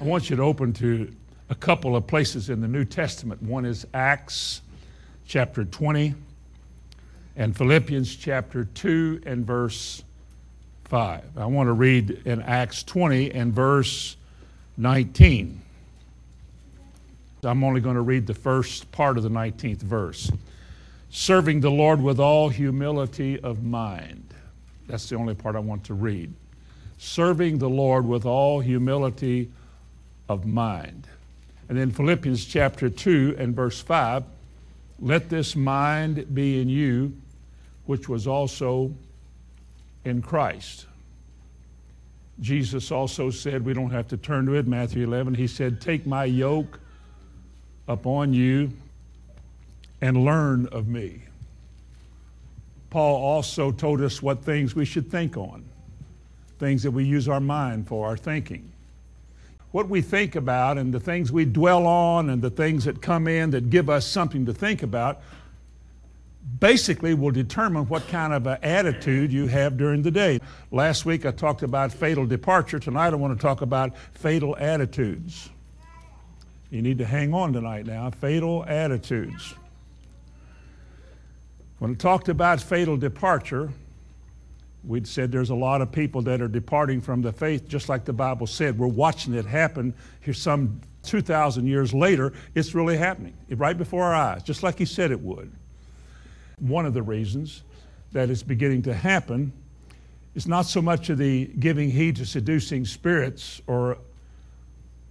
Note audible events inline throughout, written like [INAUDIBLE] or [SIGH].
I want you to open to a couple of places in the New Testament. One is Acts chapter 20 and Philippians chapter 2 and verse 5. I want to read in Acts 20 and verse 19. I'm only going to read the first part of the 19th verse. Serving the Lord with all humility of mind. That's the only part I want to read. Serving the Lord with all humility of mind. And then Philippians chapter 2 and verse 5 let this mind be in you, which was also in Christ. Jesus also said, we don't have to turn to it, Matthew 11. He said, Take my yoke upon you and learn of me. Paul also told us what things we should think on, things that we use our mind for, our thinking. What we think about and the things we dwell on and the things that come in that give us something to think about basically will determine what kind of an attitude you have during the day. Last week I talked about fatal departure. Tonight I want to talk about fatal attitudes. You need to hang on tonight now. Fatal attitudes. When I talked about fatal departure, we'd said there's a lot of people that are departing from the faith, just like the Bible said. We're watching it happen here some 2,000 years later. It's really happening right before our eyes, just like He said it would. One of the reasons that it's beginning to happen is not so much of the giving heed to seducing spirits or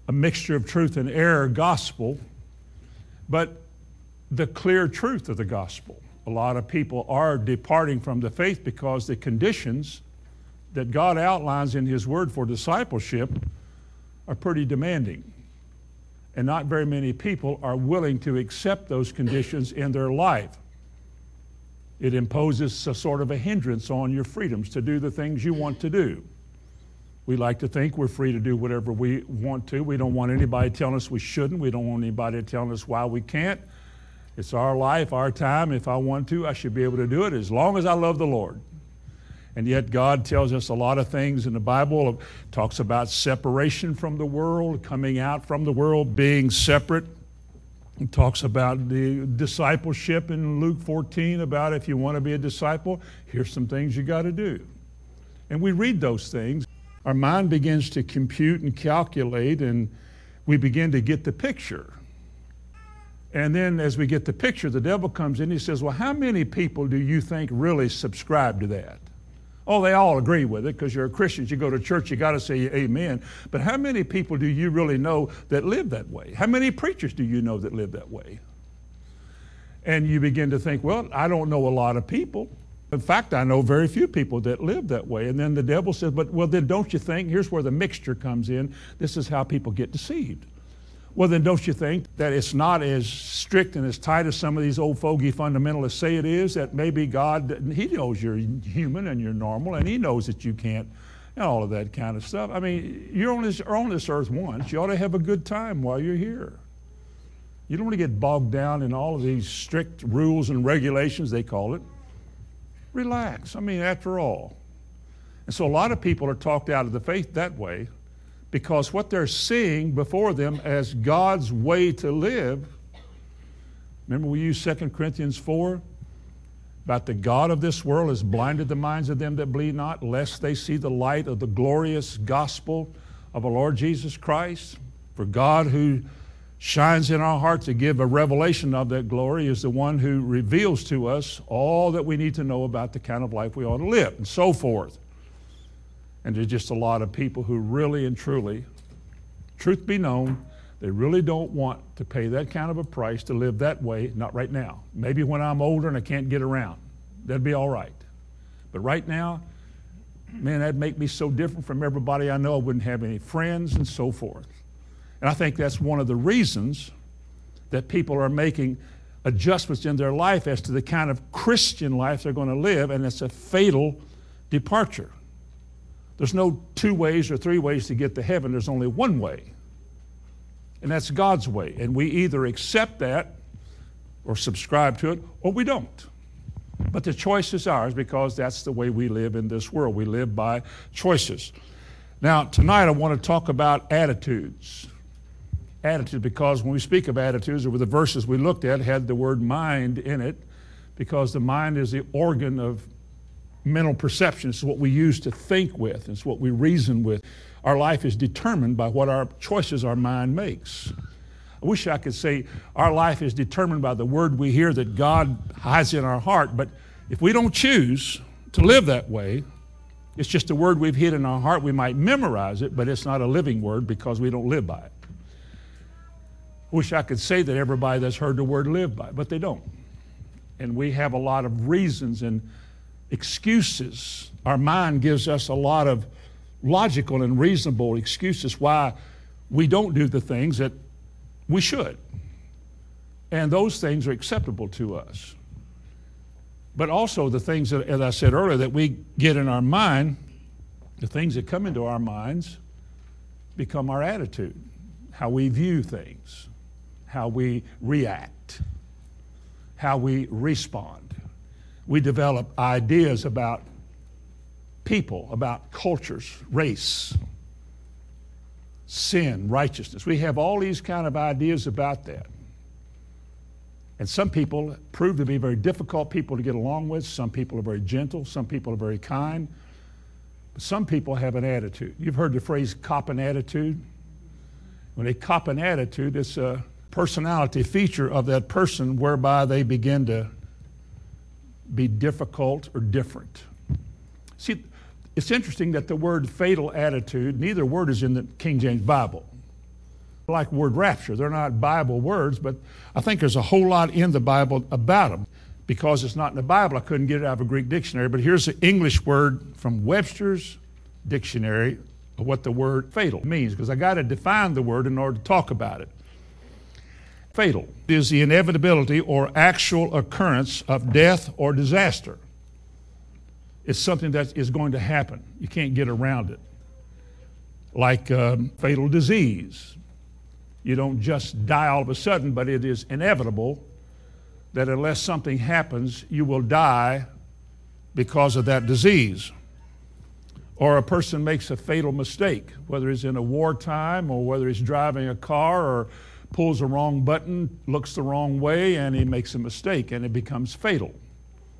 a mixture of truth and error gospel, but the clear truth of the gospel. A lot of people are departing from the faith because the conditions that God outlines in His Word for discipleship are pretty demanding. And not very many people are willing to accept those conditions in their life. It imposes a sort of a hindrance on your freedoms to do the things you want to do. We like to think we're free to do whatever we want to. We don't want anybody telling us we shouldn't. We don't want anybody telling us why we can't. It's our life, our time. If I want to, I should be able to do it as long as I love the Lord. And yet, God tells us a lot of things in the Bible. talks about separation from the world, coming out from the world, being separate. He talks about the discipleship in Luke 14 about if you want to be a disciple, here's some things you got to do. And we read those things. Our mind begins to compute and calculate, and we begin to get the picture. And then as we get the picture, the devil comes in. He says, Well, how many people do you think really subscribe to that? Oh, they all agree with it because you're a Christian. You go to church, you got to say amen. But how many people do you really know that live that way? How many preachers do you know that live that way? And you begin to think, well, I don't know a lot of people. In fact, I know very few people that live that way. And then the devil says, but well, then don't you think? Here's where the mixture comes in. This is how people get deceived. Well, then don't you think that it's not as strict and as tight as some of these old fogey fundamentalists say it is? That maybe God, He knows you're human and you're normal, and He knows that you can't, and all of that kind of stuff. I mean, you're on this, on this earth once. You ought to have a good time while you're here. You don't want to get bogged down in all of these strict rules and regulations, they call it. Relax. I mean, after all. And so a lot of people are talked out of the faith that way because what they're seeing before them as God's way to live. Remember, we used 2 Corinthians 4 about the God of this world has blinded the minds of them that believe not, lest they see the light of the glorious gospel of our Lord Jesus Christ. For God, who shines in our heart to give a revelation of that glory, is the one who reveals to us all that we need to know about the kind of life we ought to live, and so forth. And there's just a lot of people who really and truly, truth be known, they really don't want to pay that kind of a price to live that way, not right now. Maybe when I'm older and I can't get around. That'd be all right. But right now, man, that'd make me so different from everybody I know. I wouldn't have any friends and so forth. And I think that's one of the reasons that people are making adjustments in their life as to the kind of Christian life they're going to live, and it's a fatal departure. There's no two ways or three ways to get to heaven, there's only one way. And that's God's way. And we either accept that or subscribe to it or we don't. But the choice is ours because that's the way we live in this world. We live by choices. Now, tonight I want to talk about attitudes. Attitude, because when we speak of attitudes, or the verses we looked at, had the word mind in it, because the mind is the organ of mental perception. It's what we use to think with, it's what we reason with. Our life is determined by what our choices our mind makes. I wish I could say our life is determined by the word we hear that God hides in our heart, but if we don't choose to live that way, it's just a word we've hid in our heart. We might memorize it, but it's not a living word because we don't live by it. I wish I could say that everybody that's heard the word live by it, but they don't. And we have a lot of reasons and excuses. Our mind gives us a lot of logical and reasonable excuses why we don't do the things that we should. And those things are acceptable to us. But also the things that, as I said earlier, that we get in our mind, the things that come into our minds become our attitude, how we view things, how we react, how we respond. We develop ideas about people, about cultures, race, sin, righteousness. We have all these kind of ideas about that. And some people prove to be very difficult people to get along with. Some people are very gentle. Some people are very kind. But some people have an attitude. You've heard the phrase cop an attitude. When they cop an attitude, it's a personality feature of that person whereby they begin to be difficult or different. See, it's interesting that the word fatal attitude, neither word is in the King James Bible like word rapture. They're not Bible words, but I think there's a whole lot in the Bible about them. Because it's not in the Bible, I couldn't get it out of a Greek dictionary. But here's the English word from Webster's dictionary of what the word fatal means, because I got to define the word in order to talk about it. Fatal is the inevitability or actual occurrence of death or disaster. It's something that is going to happen. You can't get around it. Like um, fatal disease, you don't just die all of a sudden, but it is inevitable that unless something happens, you will die because of that disease. Or a person makes a fatal mistake, whether it's in a wartime or whether he's driving a car or pulls the wrong button, looks the wrong way, and he makes a mistake and it becomes fatal.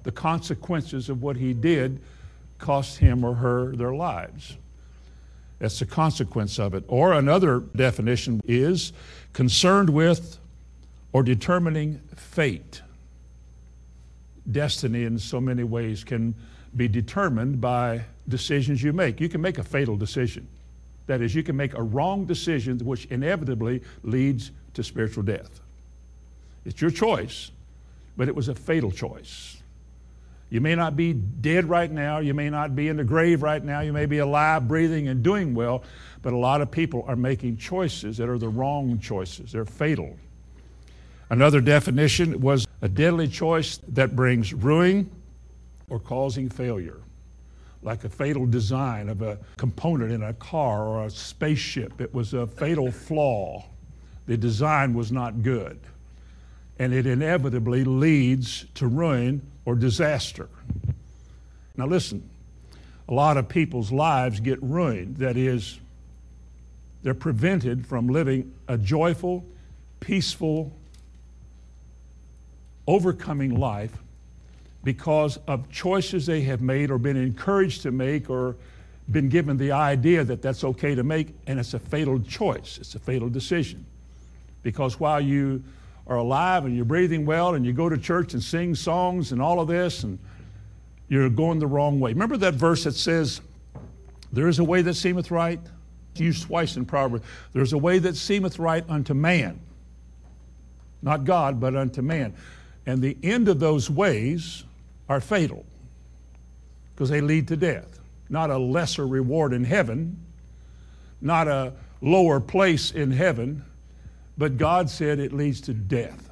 The consequences of what he did cost him or her their lives. That's the consequence of it. Or another definition is concerned with or determining fate. Destiny, in so many ways, can be determined by decisions you make. You can make a fatal decision. That is, you can make a wrong decision which inevitably leads to spiritual death. It's your choice, but it was a fatal choice. You may not be dead right now. You may not be in the grave right now. You may be alive, breathing, and doing well. But a lot of people are making choices that are the wrong choices. They're fatal. Another definition was a deadly choice that brings ruin or causing failure, like a fatal design of a component in a car or a spaceship. It was a fatal flaw. The design was not good. And it inevitably leads to ruin or disaster. Now, listen, a lot of people's lives get ruined. That is, they're prevented from living a joyful, peaceful, overcoming life because of choices they have made or been encouraged to make or been given the idea that that's okay to make, and it's a fatal choice. It's a fatal decision. Because while you are alive and you're breathing well and you go to church and sing songs and all of this and you're going the wrong way. Remember that verse that says, There is a way that seemeth right? It's used twice in Proverbs. There's a way that seemeth right unto man. Not God, but unto man. And the end of those ways are fatal because they lead to death. Not a lesser reward in heaven, not a lower place in heaven, but God said it leads to death.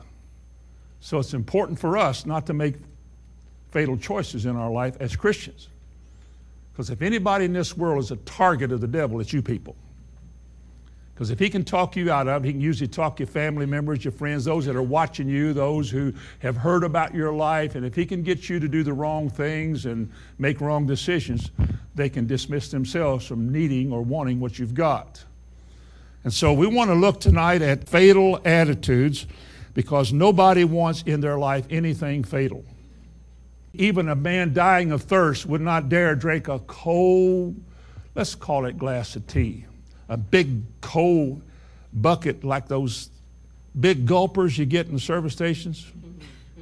So it's important for us not to make fatal choices in our life as Christians. Because if anybody in this world is a target of the devil, it's you people. Because if he can talk you out of it, he can usually talk your family members, your friends, those that are watching you, those who have heard about your life. And if he can get you to do the wrong things and make wrong decisions, they can dismiss themselves from needing or wanting what you've got. And so we want to look tonight at fatal attitudes because nobody wants in their life anything fatal. Even a man dying of thirst would not dare drink a cold, let's call it glass of tea, a big cold bucket like those big gulpers you get in the service stations.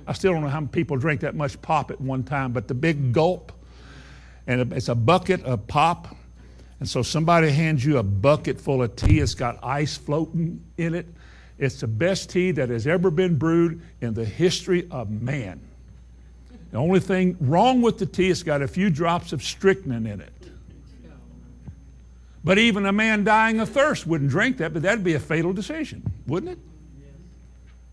I still don't know how many people drink that much pop at one time, but the big gulp, and it's a bucket of pop. And so somebody hands you a bucket full of tea, it's got ice floating in it. It's the best tea that has ever been brewed in the history of man. The only thing wrong with the tea, it's got a few drops of strychnine in it. But even a man dying of thirst wouldn't drink that, but that'd be a fatal decision, wouldn't it?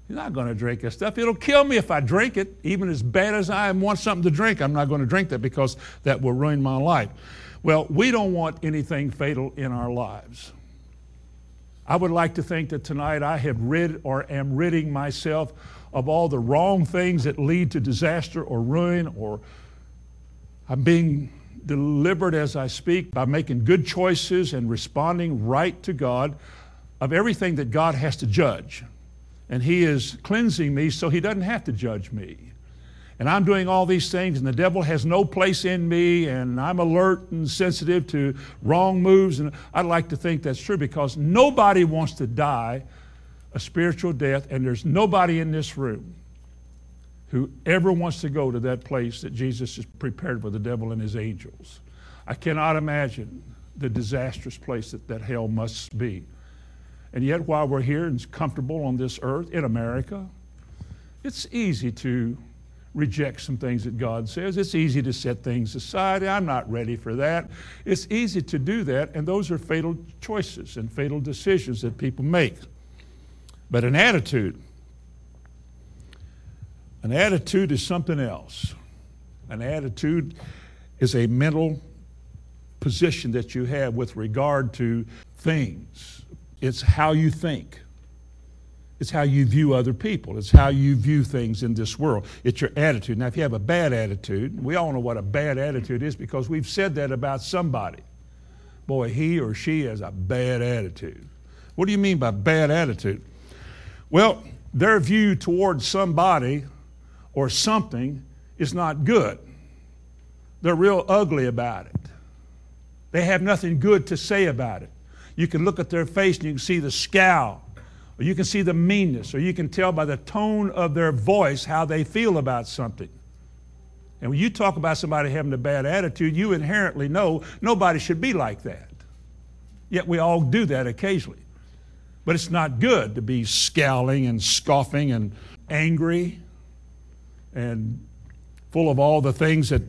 You're not going to drink that stuff. It'll kill me if I drink it. Even as bad as I want something to drink, I'm not going to drink that because that will ruin my life. Well, we don't want anything fatal in our lives. I would like to think that tonight I have rid or am ridding myself of all the wrong things that lead to disaster or ruin, or I'm being delivered as I speak by making good choices and responding right to God of everything that God has to judge. And He is cleansing me so He doesn't have to judge me. And I'm doing all these things, and the devil has no place in me, and I'm alert and sensitive to wrong moves. And I'd like to think that's true because nobody wants to die a spiritual death, and there's nobody in this room who ever wants to go to that place that Jesus has prepared for the devil and his angels. I cannot imagine the disastrous place that, that hell must be. And yet, while we're here and comfortable on this earth in America, it's easy to reject some things that God says. It's easy to set things aside. I'm not ready for that. It's easy to do that, and those are fatal choices and fatal decisions that people make. But an attitude, an attitude is something else. An attitude is a mental position that you have with regard to things. It's how you think. It's how you view other people. It's how you view things in this world. It's your attitude. Now, if you have a bad attitude, we all know what a bad attitude is because we've said that about somebody. Boy, he or she has a bad attitude. What do you mean by bad attitude? Well, their view towards somebody or something is not good. They're real ugly about it. They have nothing good to say about it. You can look at their face and you can see the scowl, or you can see the meanness, or you can tell by the tone of their voice how they feel about something. And when you talk about somebody having a bad attitude, you inherently know nobody should be like that. Yet we all do that occasionally. But it's not good to be scowling and scoffing and angry and full of all the things that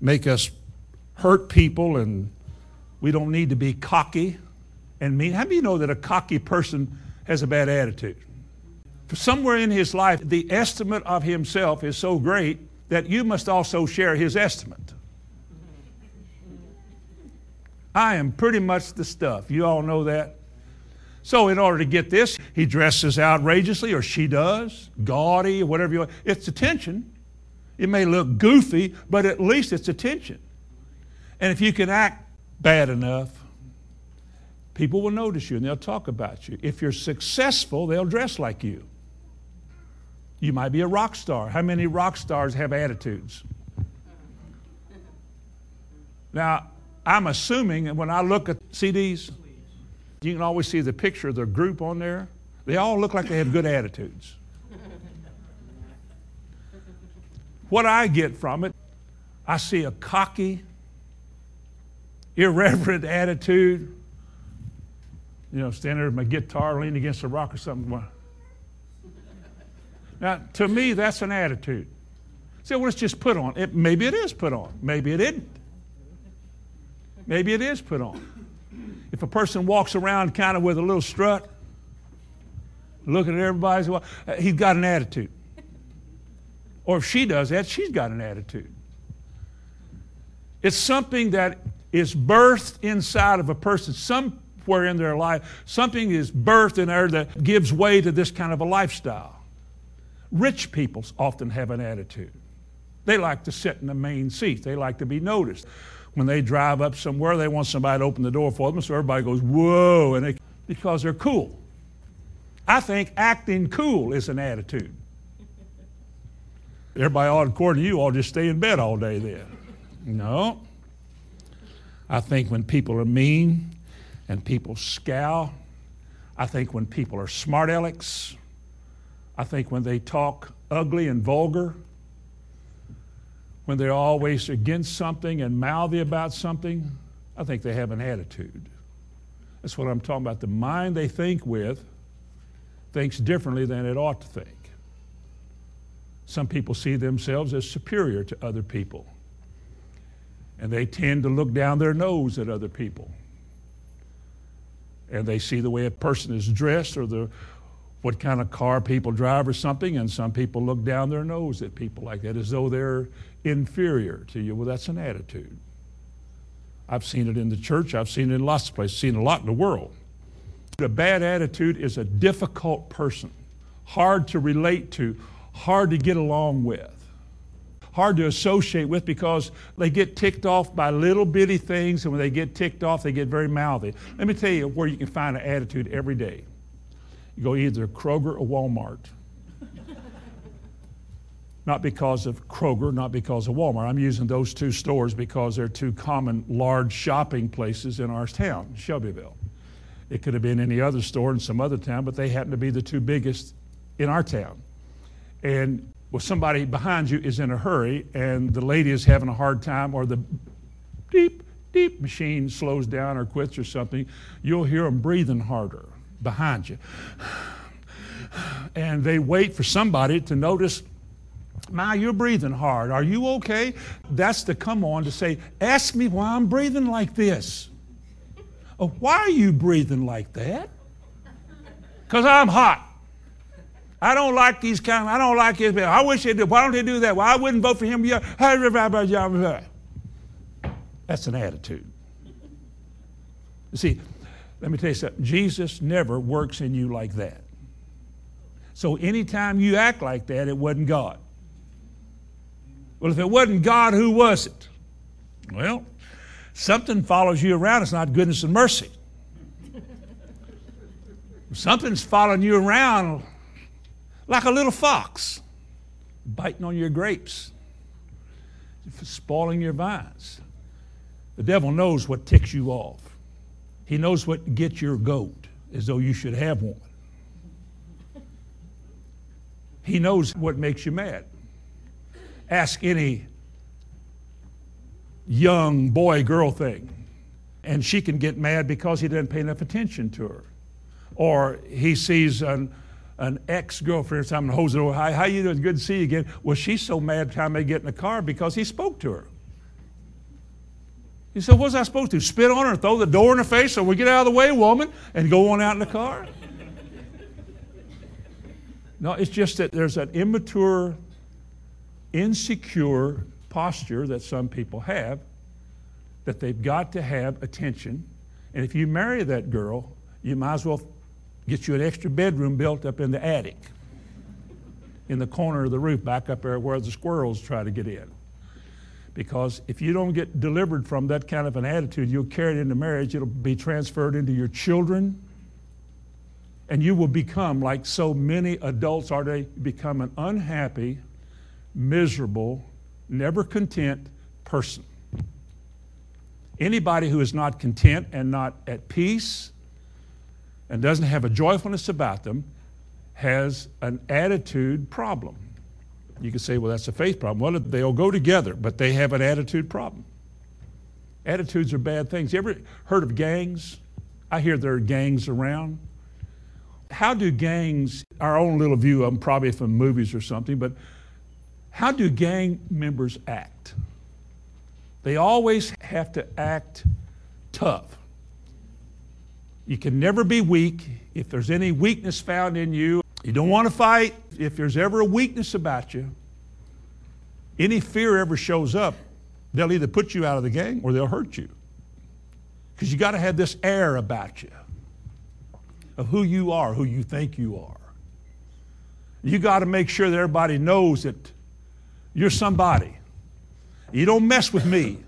make us hurt people, and we don't need to be cocky and mean. How do you know that a cocky person has a bad attitude? Somewhere in his life, the estimate of himself is so great that you must also share his estimate. I am pretty much the stuff. You all know that. So, in order to get this, he dresses outrageously, or she does, gaudy, or whatever you want. It's attention. It may look goofy, but at least it's attention. And if you can act bad enough, people will notice you and they'll talk about you. If you're successful, they'll dress like you. You might be a rock star. How many rock stars have attitudes? Now, I'm assuming, and when I look at CDs, you can always see the picture of their group on there. They all look like they have good attitudes. What I get from it, I see a cocky, irreverent attitude. You know, standing there with my guitar, leaning against a rock or something. [LAUGHS] Now, to me, that's an attitude. See, well, it's just put on. It, maybe it is put on. Maybe it isn't. Maybe it is put on if a person walks around kind of with a little strut, looking at everybody, well, uh, he's got an attitude. Or if she does that, she's got an attitude. It's something that is birthed inside of a person, some somewhere in their life, something is birthed in there that gives way to this kind of a lifestyle. Rich people often have an attitude. They like to sit in the main seat, they like to be noticed. When they drive up somewhere, they want somebody to open the door for them, so everybody goes, whoa, and they, because they're cool. I think acting cool is an attitude. Everybody ought, according to you, ought to just stay in bed all day then. No. I think when people are mean and people scowl, I think when people are smart alecks, I think when they talk ugly and vulgar, when they're always against something and mouthy about something, I think they have an attitude. That's what I'm talking about. The mind they think with thinks differently than it ought to think. Some people see themselves as superior to other people, and they tend to look down their nose at other people. And they see the way a person is dressed or the what kind of car people drive or something, and some people look down their nose at people like that as though they're inferior to you. Well, that's an attitude. I've seen it in the church, I've seen it in lots of places, seen a lot in the world. A bad attitude is a difficult person, hard to relate to, hard to get along with, hard to associate with because they get ticked off by little bitty things, and when they get ticked off, they get very mouthy. Let me tell you where you can find an attitude every day. You go either Kroger or Walmart. [LAUGHS] not because of Kroger, not because of Walmart. I'm using those two stores because they're two common large shopping places in our town, Shelbyville. It could have been any other store in some other town, but they happen to be the two biggest in our town. And well, somebody behind you is in a hurry, and the lady is having a hard time, or the deep, deep machine slows down or quits or something, you'll hear them breathing harder behind you. And they wait for somebody to notice, Ma, you're breathing hard. Are you okay? That's to come on to say, Ask me why I'm breathing like this. Oh, why are you breathing like that? Because I'm hot. I don't like these kind I don't like his, I wish they did. Why don't they do that? Well, I wouldn't vote for him. That's an attitude. You see, let me tell you something. Jesus never works in you like that. So anytime you act like that, it wasn't God. Well, if it wasn't God, who was it? Well, something follows you around. It's not goodness and mercy. Something's following you around like a little fox, biting on your grapes, spoiling your vines. The devil knows what ticks you off. He knows what gets your goat, as though you should have one. He knows what makes you mad. Ask any young boy girl thing, and she can get mad because he doesn't pay enough attention to her. Or he sees an, an ex girlfriend or something, it over, hi, how you doing? Good to see you again. Well, she's so mad time they get in the car because he spoke to her. He said, What's I supposed to? Spit on her throw the door in her face so we get out of the way, woman, and go on out in the car? no, it's just that there's an immature, insecure posture that some people have that they've got to have attention. And if you marry that girl, you might as well get you an extra bedroom built up in the attic, in the corner of the roof, back up there where the squirrels try to get in. Because if you don't get delivered from that kind of an attitude, you'll carry it into marriage, it'll be transferred into your children, and you will become, like so many adults are today, become an unhappy, miserable, never content person. Anybody who is not content and not at peace and doesn't have a joyfulness about them has an attitude problem. You could say, well, that's a faith problem. Well, they'll go together, but they have an attitude problem. Attitudes are bad things. You ever heard of gangs? I hear there are gangs around. How do gangs, our own little view of them, probably from movies or something, but how do gang members act? They always have to act tough. You can never be weak. If there's any weakness found in you, you don't want to fight. If there's ever a weakness about you, any fear ever shows up, they'll either put you out of the gang or they'll hurt you. Because you got to have this air about you of who you are, who you think you are. You got to make sure that everybody knows that you're somebody. You don't mess with me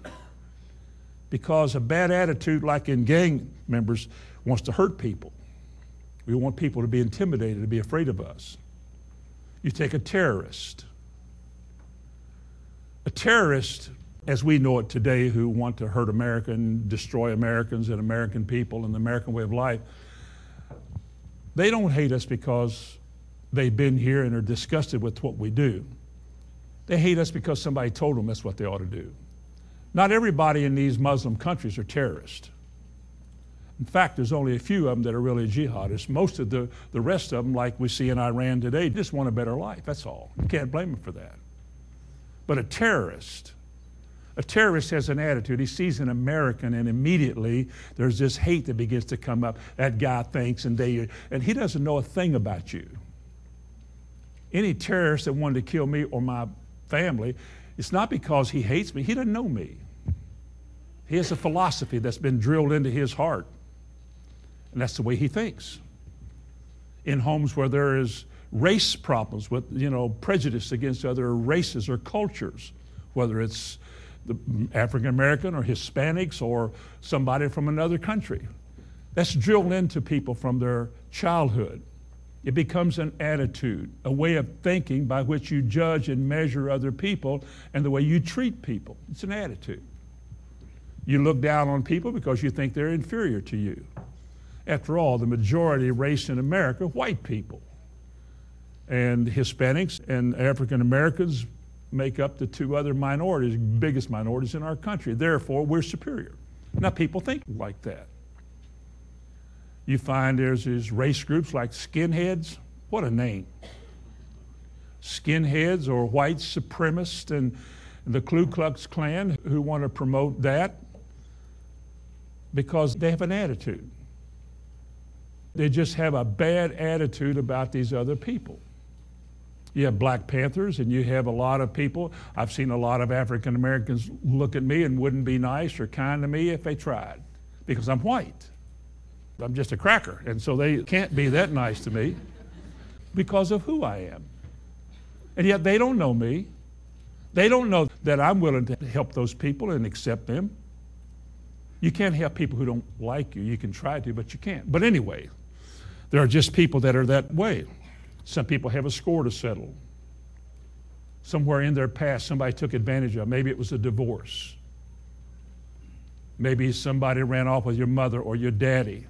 because a bad attitude, like in gang members, wants to hurt people. We want people to be intimidated, to be afraid of us. You take a terrorist. A terrorist, as we know it today, who want to hurt America and destroy Americans and American people and the American way of life, they don't hate us because they've been here and are disgusted with what we do. They hate us because somebody told them that's what they ought to do. Not everybody in these Muslim countries are terrorists. In fact, there's only a few of them that are really jihadists. Most of the, the rest of them, like we see in Iran today, just want a better life. That's all. You can't blame them for that. But a terrorist, a terrorist has an attitude. He sees an American, and immediately there's this hate that begins to come up. That guy thinks, and they, and he doesn't know a thing about you. Any terrorist that wanted to kill me or my family, it's not because he hates me. He doesn't know me. He has a philosophy that's been drilled into his heart. And that's the way he thinks. In homes where there is race problems with, you know, prejudice against other races or cultures, whether it's the African American or Hispanics or somebody from another country. That's drilled into people from their childhood. It becomes an attitude, a way of thinking by which you judge and measure other people and the way you treat people. It's an attitude. You look down on people because you think they're inferior to you. After all, the majority race in America, white people. And Hispanics and African Americans make up the two other minorities, biggest minorities in our country. Therefore, we're superior. Now, people think like that. You find there's these race groups like skinheads. What a name. Skinheads or white supremacists and the Ku Klux Klan who want to promote that because they have an attitude. They just have a bad attitude about these other people. You have Black Panthers, and you have a lot of people. I've seen a lot of African Americans look at me and wouldn't be nice or kind to me if they tried because I'm white. I'm just a cracker, and so they can't be that nice to me because of who I am. And yet they don't know me. They don't know that I'm willing to help those people and accept them. You can't help people who don't like you. You can try to, but you can't. But anyway, there are just people that are that way. Some people have a score to settle. Somewhere in their past, somebody took advantage of. Maybe it was a divorce. Maybe somebody ran off with your mother or your daddy.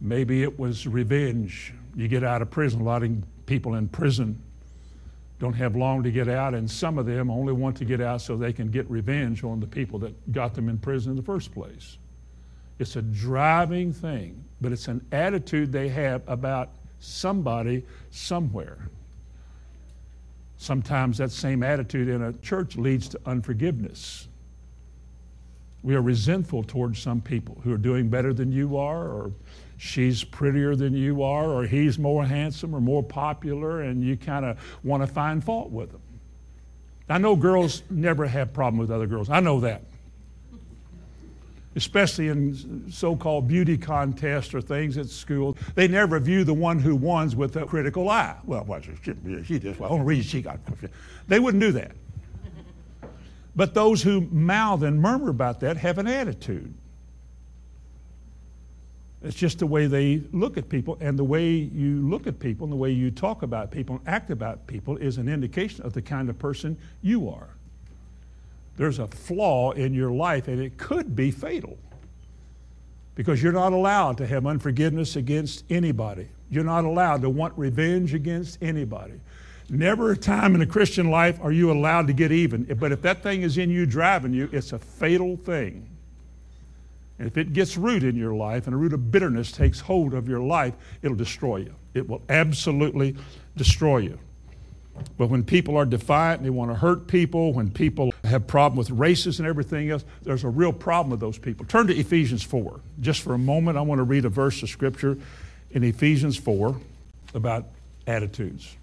Maybe it was revenge. You get out of prison. A lot of people in prison don't have long to get out, and some of them only want to get out so they can get revenge on the people that got them in prison in the first place. It's a driving thing, but it's an attitude they have about somebody somewhere. Sometimes that same attitude in a church leads to unforgiveness. We are resentful towards some people who are doing better than you are, or she's prettier than you are, or he's more handsome or more popular, and you kind of want to find fault with them. I know girls never have problem with other girls. I know that especially in so-called beauty contests or things at school, they never view the one who wins with a critical eye. Well, what, she, she just, well, only reason she got, they wouldn't do that. But those who mouth and murmur about that have an attitude. It's just the way they look at people, and the way you look at people and the way you talk about people and act about people is an indication of the kind of person you are there's a flaw in your life and it could be fatal because you're not allowed to have unforgiveness against anybody. You're not allowed to want revenge against anybody. Never a time in a Christian life are you allowed to get even. But if that thing is in you driving you, it's a fatal thing. And if it gets root in your life and a root of bitterness takes hold of your life, it'll destroy you. It will absolutely destroy you. But when people are defiant and they want to hurt people, when people have problem with races and everything else, there's a real problem with those people. Turn to Ephesians 4. Just for a moment, I want to read a verse of scripture in Ephesians 4 about attitudes.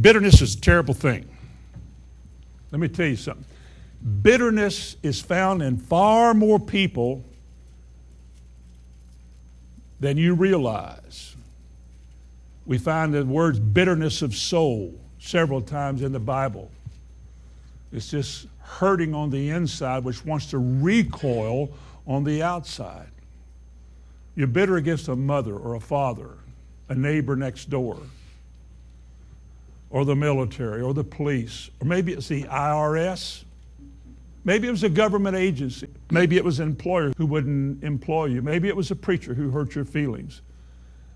Bitterness is a terrible thing. Let me tell you something. bitterness is found in far more people than you realize. We find the words bitterness of soul several times in the Bible. It's just hurting on the inside, which wants to recoil on the outside. You're bitter against a mother or a father, a neighbor next door, or the military, or the police, or maybe it's the IRS. Maybe it was a government agency. Maybe it was an employer who wouldn't employ you. Maybe it was a preacher who hurt your feelings.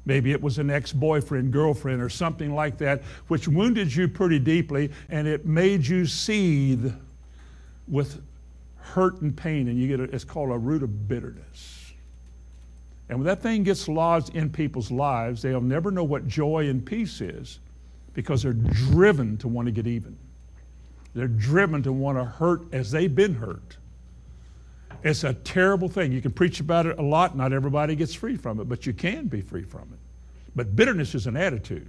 Maybe it was an ex boyfriend, girlfriend, or something like that, which wounded you pretty deeply and it made you seethe with hurt and pain. And you get a, it's called a root of bitterness. And when that thing gets lodged in people's lives, they'll never know what joy and peace is because they're driven to want to get even. They're driven to want to hurt as they've been hurt. It's a terrible thing. You can preach about it a lot, not everybody gets free from it, but you can be free from it. But bitterness is an attitude.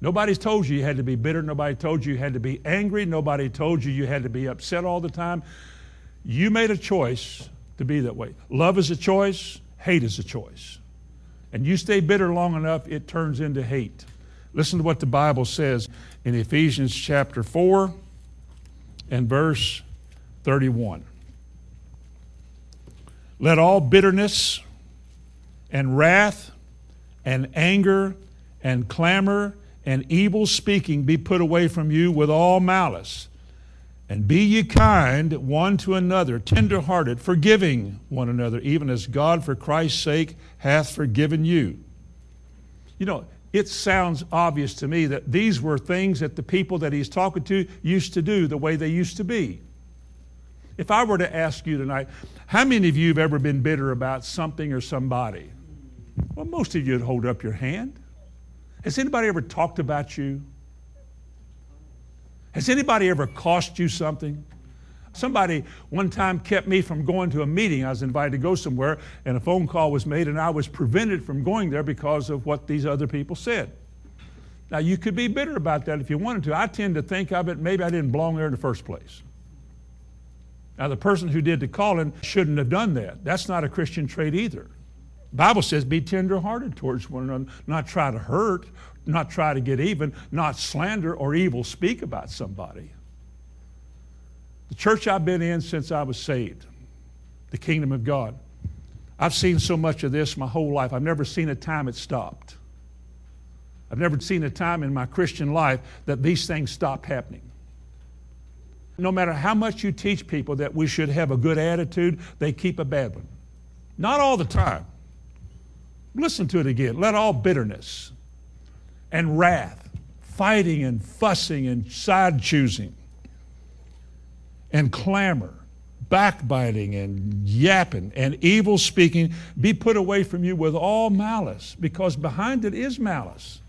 Nobody's told you you had to be bitter. Nobody told you you had to be angry. Nobody told you you had to be upset all the time. You made a choice to be that way. Love is a choice, hate is a choice. And you stay bitter long enough, it turns into hate. Listen to what the Bible says in Ephesians chapter 4 and verse 31. Let all bitterness and wrath and anger and clamor and evil speaking be put away from you with all malice. And be ye kind one to another, tenderhearted, forgiving one another, even as God for Christ's sake hath forgiven you. You know, it sounds obvious to me that these were things that the people that he's talking to used to do the way they used to be. If I were to ask you tonight, how many of you have ever been bitter about something or somebody? Well, most of you would hold up your hand. Has anybody ever talked about you? Has anybody ever cost you something? Somebody one time kept me from going to a meeting. I was invited to go somewhere, and a phone call was made, and I was prevented from going there because of what these other people said. Now, you could be bitter about that if you wanted to. I tend to think of it, maybe I didn't belong there in the first place. Now, the person who did the calling shouldn't have done that. That's not a Christian trait either. The Bible says be tenderhearted towards one another, not try to hurt, not try to get even, not slander or evil speak about somebody. The church I've been in since I was saved, the kingdom of God, I've seen so much of this my whole life. I've never seen a time it stopped. I've never seen a time in my Christian life that these things stopped happening. No matter how much you teach people that we should have a good attitude, they keep a bad one. Not all the time. Listen to it again. Let all bitterness and wrath, fighting and fussing and side choosing, and clamor, backbiting and yapping and evil speaking be put away from you with all malice, because behind it is malice.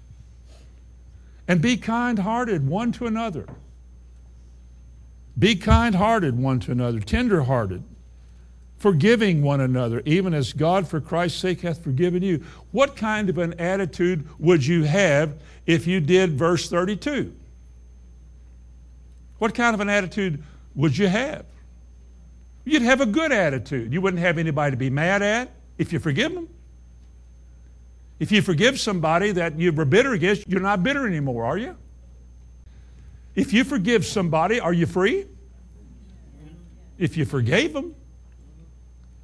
And be kind hearted one to another be kind hearted one to another, tender hearted, forgiving one another, even as God for Christ's sake hath forgiven you. What kind of an attitude would you have if you did verse 32? What kind of an attitude would you have? You'd have a good attitude. You wouldn't have anybody to be mad at if you forgive them. If you forgive somebody that you were bitter against, you're not bitter anymore, are you? If you forgive somebody, are you free? If you forgave them.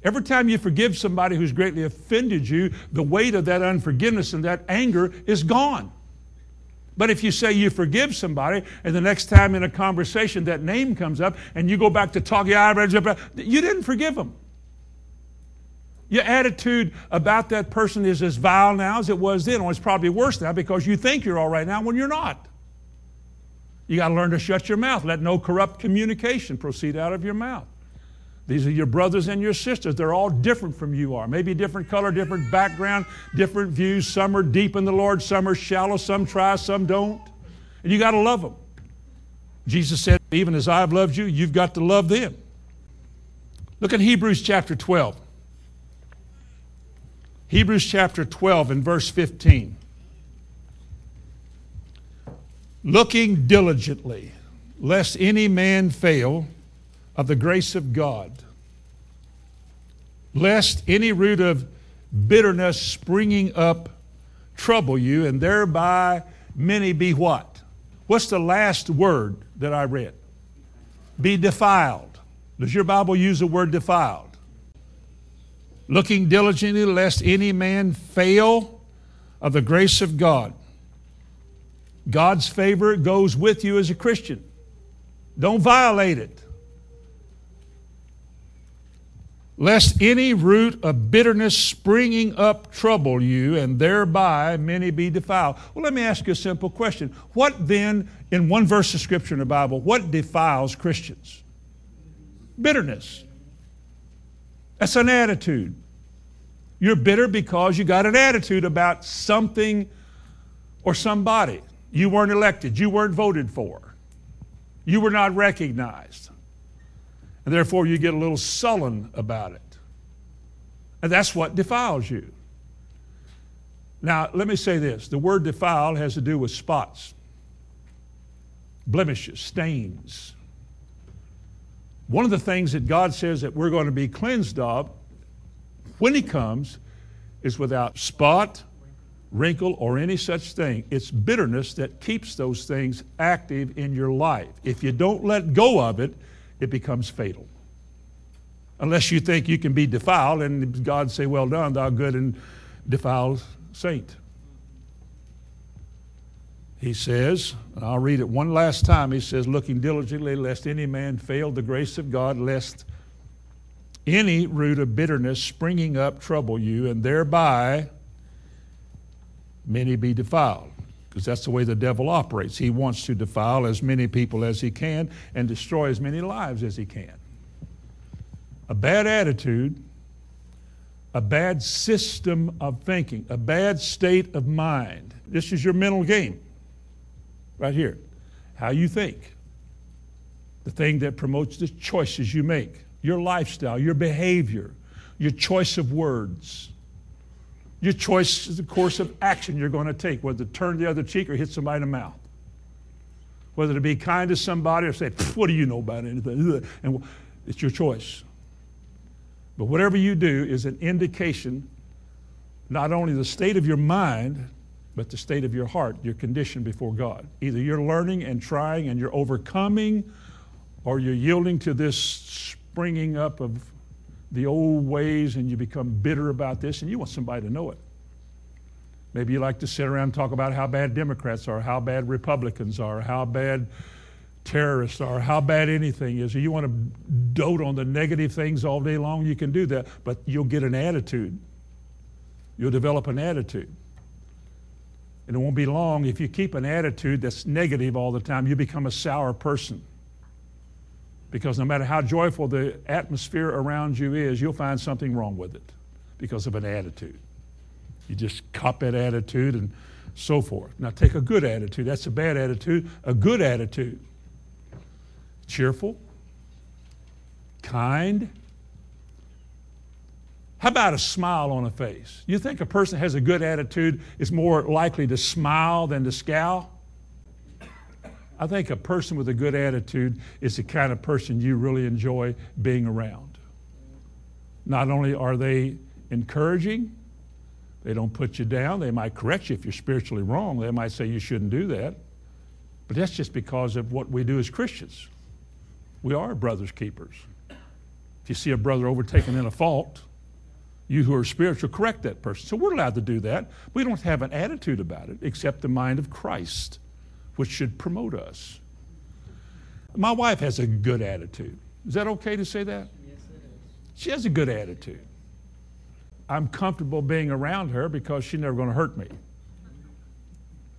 Every time you forgive somebody who's greatly offended you, the weight of that unforgiveness and that anger is gone. But if you say you forgive somebody, and the next time in a conversation that name comes up, and you go back to talking, you didn't forgive them. Your attitude about that person is as vile now as it was then, or it's probably worse now because you think you're all right now when you're not. You got to learn to shut your mouth. Let no corrupt communication proceed out of your mouth. These are your brothers and your sisters. They're all different from you are. Maybe different color, different background, different views. Some are deep in the Lord, some are shallow, some try, some don't. And you got to love them. Jesus said, Even as I've loved you, you've got to love them. Look at Hebrews chapter 12. Hebrews chapter 12 and verse 15 looking diligently, lest any man fail, of the grace of God, lest any root of bitterness springing up trouble you, and thereby many be what? What's the last word that I read? Be defiled. Does your Bible use the word defiled? Looking diligently lest any man fail of the grace of God. God's favor goes with you as a Christian. Don't violate it. lest any root of bitterness springing up trouble you, and thereby many be defiled. Well, let me ask you a simple question. What then, in one verse of Scripture in the Bible, what defiles Christians? Bitterness. That's an attitude. You're bitter because you got an attitude about something or somebody. You weren't elected, you weren't voted for, you were not recognized. And therefore, you get a little sullen about it. And that's what defiles you. Now, let me say this the word defile has to do with spots, blemishes, stains. One of the things that God says that we're going to be cleansed of when He comes is without spot, wrinkle, or any such thing. It's bitterness that keeps those things active in your life. If you don't let go of it, it becomes fatal. Unless you think you can be defiled and God say, Well done, thou good and defiled saint. He says, and I'll read it one last time. He says, Looking diligently, lest any man fail the grace of God, lest any root of bitterness springing up trouble you, and thereby many be defiled because that's the way the devil operates. He wants to defile as many people as he can and destroy as many lives as he can. A bad attitude, a bad system of thinking, a bad state of mind. This is your mental game right here. How you think. The thing that promotes the choices you make, your lifestyle, your behavior, your choice of words. Your choice is the course of action you're going to take, whether to turn the other cheek or hit somebody in the mouth. Whether to be kind to somebody or say, What do you know about anything? [LAUGHS] And it's your choice. But whatever you do is an indication not only the state of your mind, but the state of your heart, your condition before God. Either you're learning and trying and you're overcoming, or you're yielding to this springing up of the old ways and you become bitter about this and you want somebody to know it. Maybe you like to sit around and talk about how bad Democrats are, how bad Republicans are, how bad terrorists are, how bad anything is. You want to dote on the negative things all day long, you can do that, but you'll get an attitude. You'll develop an attitude. And it won't be long if you keep an attitude that's negative all the time, you become a sour person. Because no matter how joyful the atmosphere around you is, you'll find something wrong with it because of an attitude. You just cop that attitude and so forth. Now take a good attitude. That's a bad attitude. A good attitude. Cheerful, kind. How about a smile on a face? You think a person has a good attitude is more likely to smile than to scowl? I think a person with a good attitude is the kind of person you really enjoy being around. Not only are they encouraging, they don't put you down. They might correct you if you're spiritually wrong. They might say you shouldn't do that. But that's just because of what we do as Christians. We are brothers' keepers. If you see a brother overtaken in a fault, you who are spiritual correct that person. So we're allowed to do that. We don't have an attitude about it except the mind of Christ which should promote us. My wife has a good attitude. Is that okay to say that? Yes, it is. She has a good attitude. I'm comfortable being around her because she's never going to hurt me.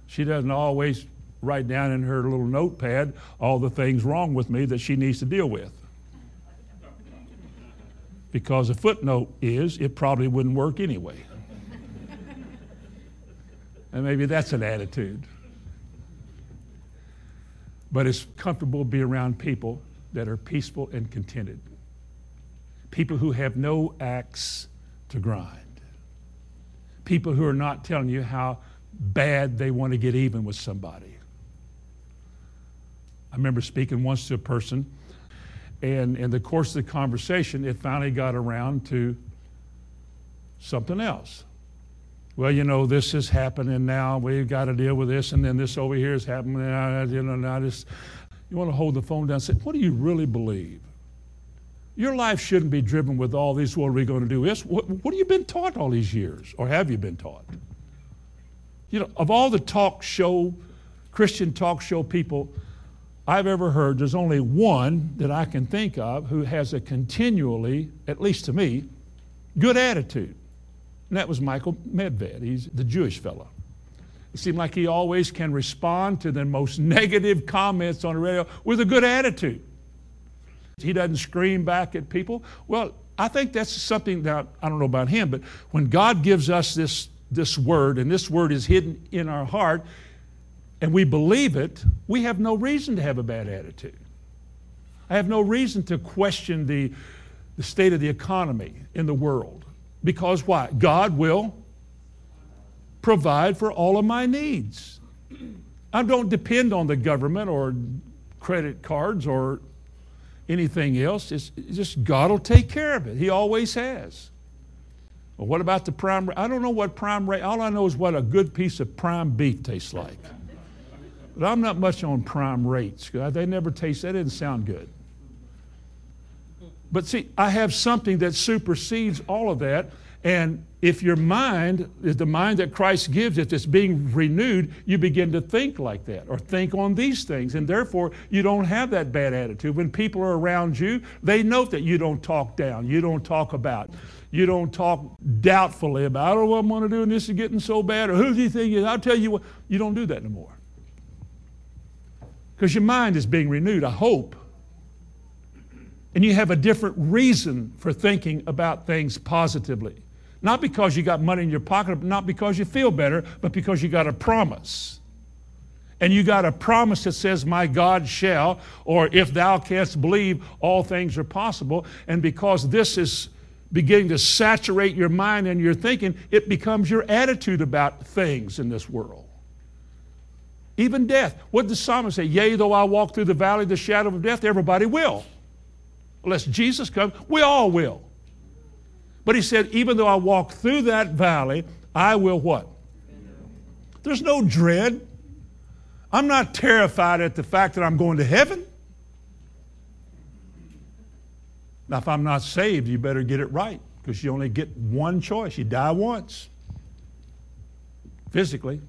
She doesn't always write down in her little notepad all the things wrong with me that she needs to deal with. Because a footnote is, it probably wouldn't work anyway. [LAUGHS] and maybe that's an attitude but it's comfortable to be around people that are peaceful and contented. People who have no axe to grind. People who are not telling you how bad they want to get even with somebody. I remember speaking once to a person, And in the course of the conversation, it finally got around to something else. Well, you know, this is happening now. We've got to deal with this, and then this over here is happening. Uh, you know, now just you want to hold the phone down and say, "What do you really believe?" Your life shouldn't be driven with all these. What are we going to do? This. What, what have you been taught all these years, or have you been taught? You know, of all the talk show, Christian talk show people I've ever heard, there's only one that I can think of who has a continually, at least to me, good attitude. And that was Michael Medved. He's the Jewish fellow. It seemed like he always can respond to the most [LAUGHS] negative comments on the radio with a good attitude. He doesn't scream back at people. Well, I think that's something that I don't know about him, but when God gives us this, this word, and this word is hidden in our heart, and we believe it, we have no reason to have a bad attitude. I have no reason to question the, the state of the economy in the world. Because why? God will provide for all of my needs. I don't depend on the government or credit cards or anything else. It's just God will take care of it. He always has. Well, what about the prime? Rate? I don't know what prime rate. All I know is what a good piece of prime beef tastes like. But I'm not much on prime rates. They never taste, that didn't sound good. But see, I have something that supersedes all of that. And if your mind is the mind that Christ gives, if it's being renewed, you begin to think like that or think on these things. And therefore, you don't have that bad attitude. When people are around you, they note that you don't talk down, you don't talk about, you don't talk doubtfully about, know what I'm going to do, and this is getting so bad, or who do you think is? I'll tell you what, you don't do that anymore. Because your mind is being renewed, I hope. And you have a different reason for thinking about things positively. Not because you got money in your pocket, not because you feel better, but because you got a promise. And you got a promise that says, My God shall, or if thou canst believe, all things are possible. And because this is beginning to saturate your mind and your thinking, it becomes your attitude about things in this world even death. What did the psalmist say? Yea, though I walk through the valley of the shadow of death, everybody will. Unless Jesus comes, we all will. But he said, even though I walk through that valley, I will what? There's no dread. I'm not terrified at the fact that I'm going to heaven. Now, if I'm not saved, you better get it right because you only get one choice. You die once physically.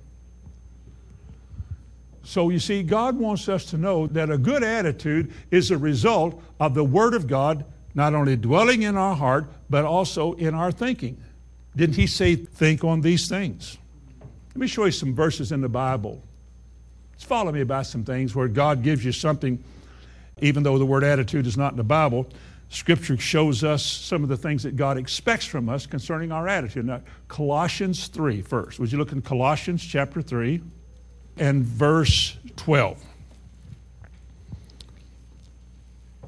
So you see, God wants us to know that a good attitude is a result of the Word of God not only dwelling in our heart, but also in our thinking. Didn't He say, think on these things? Let me show you some verses in the Bible. Just follow me about some things where God gives you something, even though the word attitude is not in the Bible. Scripture shows us some of the things that God expects from us concerning our attitude. Now, Colossians 3 first. Would you look in Colossians chapter 3? And verse 12.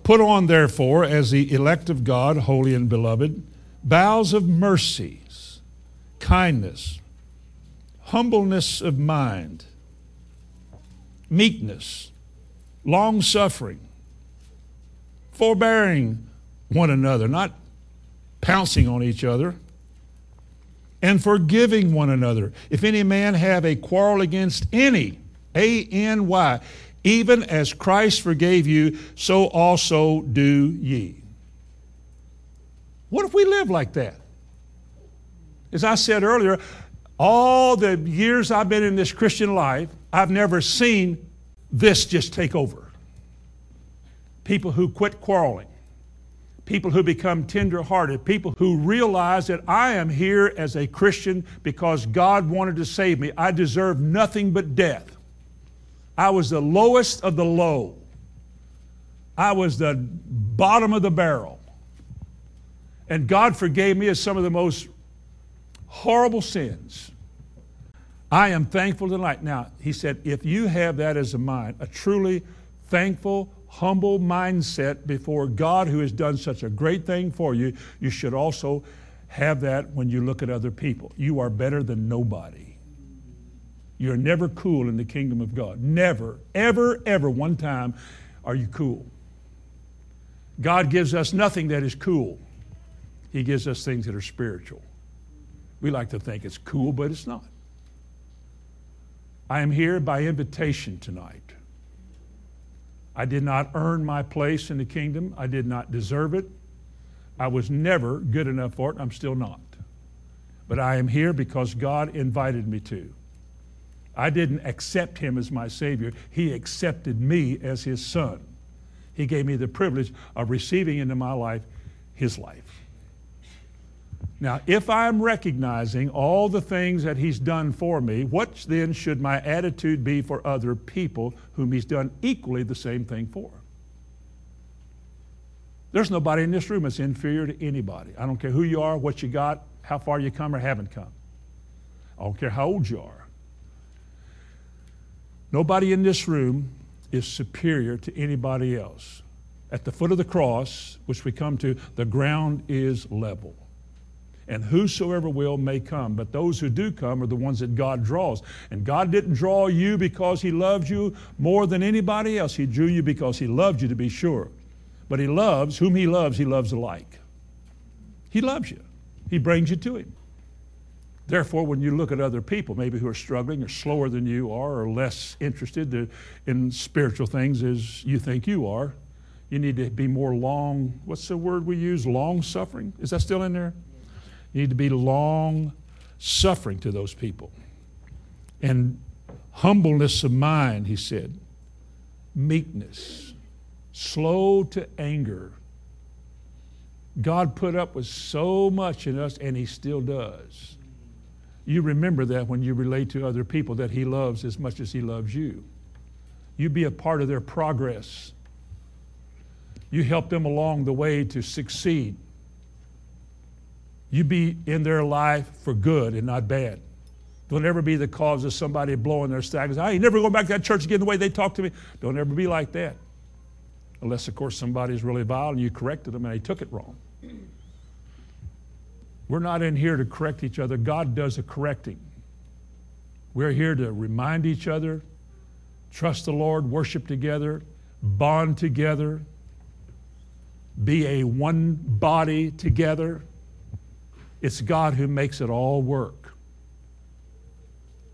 Put on, therefore, as the elect of God, holy and beloved, bowels of mercies, kindness, humbleness of mind, meekness, long suffering, forbearing one another, not pouncing on each other and forgiving one another. If any man have a quarrel against any, A N Y, even as Christ forgave you, so also do ye. What if we live like that? As I said earlier, all the years I've been in this Christian life, I've never seen this just take over. People who quit quarreling people who become tenderhearted, people who realize that I am here as a Christian because God wanted to save me. I deserve nothing but death. I was the lowest of the low. I was the bottom of the barrel. And God forgave me of some of the most horrible sins. I am thankful tonight. Now, he said, if you have that as a mind, a truly thankful, humble mindset before God who has done such a great thing for you, you should also have that when you look at other people. You are better than nobody. You're never cool in the kingdom of God. Never, ever, ever one time are you cool. God gives us nothing that is cool. He gives us things that are spiritual. We like to think it's cool, but it's not. I am here by invitation tonight. I did not earn my place in the kingdom. I did not deserve it. I was never good enough for it. I'm still not. But I am here because God invited me to. I didn't accept him as my Savior, He accepted me as His Son. He gave me the privilege of receiving into my life His life. Now, if I'm recognizing all the things that He's done for me, what then should my attitude be for other people whom He's done equally the same thing for? There's nobody in this room that's inferior to anybody. I don't care who you are, what you got, how far you come or haven't come. I don't care how old you are. Nobody in this room is superior to anybody else. At the foot of the cross, which we come to, the ground is level. And whosoever will may come. But those who do come are the ones that God draws. And God didn't draw you because He loved you more than anybody else. He drew you because He loved you, to be sure. But He loves, whom He loves, He loves alike. He loves you, He brings you to Him. Therefore, when you look at other people, maybe who are struggling or slower than you are or less interested in spiritual things as you think you are, you need to be more long, what's the word we use? Long suffering? Is that still in there? You need to be long suffering to those people. And humbleness of mind, he said, meekness, slow to anger. God put up with so much in us, and he still does you remember that when you relate to other people that He loves as much as He loves you. You be a part of their progress. You help them along the way to succeed. You be in their life for good and not bad. Don't ever be the cause of somebody blowing their stack. I ain't never going back to that church again the way they talk to me. Don't ever be like that. Unless, of course, somebody's really vile and you corrected them and they took it wrong. We're not in here to correct each other. God does the correcting. We're here to remind each other, trust the Lord, worship together, bond together, be a one body together. It's God who makes it all work.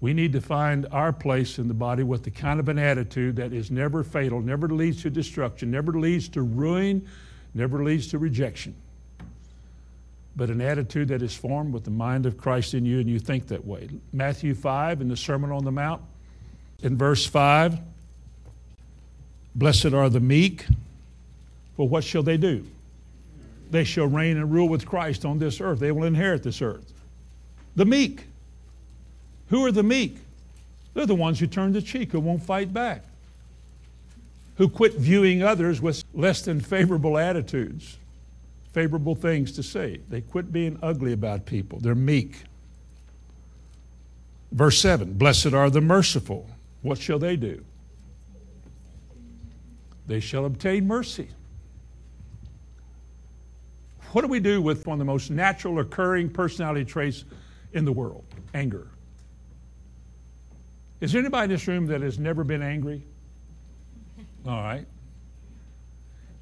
We need to find our place in the body with the kind of an attitude that is never fatal, never leads to destruction, never leads to ruin, never leads to rejection but an attitude that is formed with the mind of Christ in you and you think that way. Matthew 5 in the Sermon on the Mount, in verse 5, blessed are the meek, for what shall they do? They shall reign and rule with Christ on this earth. They will inherit this earth. The meek. Who are the meek? They're the ones who turn the cheek, who won't fight back, who quit viewing others with less than favorable attitudes favorable things to say. They quit being ugly about people. They're meek. Verse 7 Blessed are the merciful. What shall they do? They shall obtain mercy. What do we do with one of the most natural occurring personality traits in the world? Anger. Is there anybody in this room that has never been angry? All right.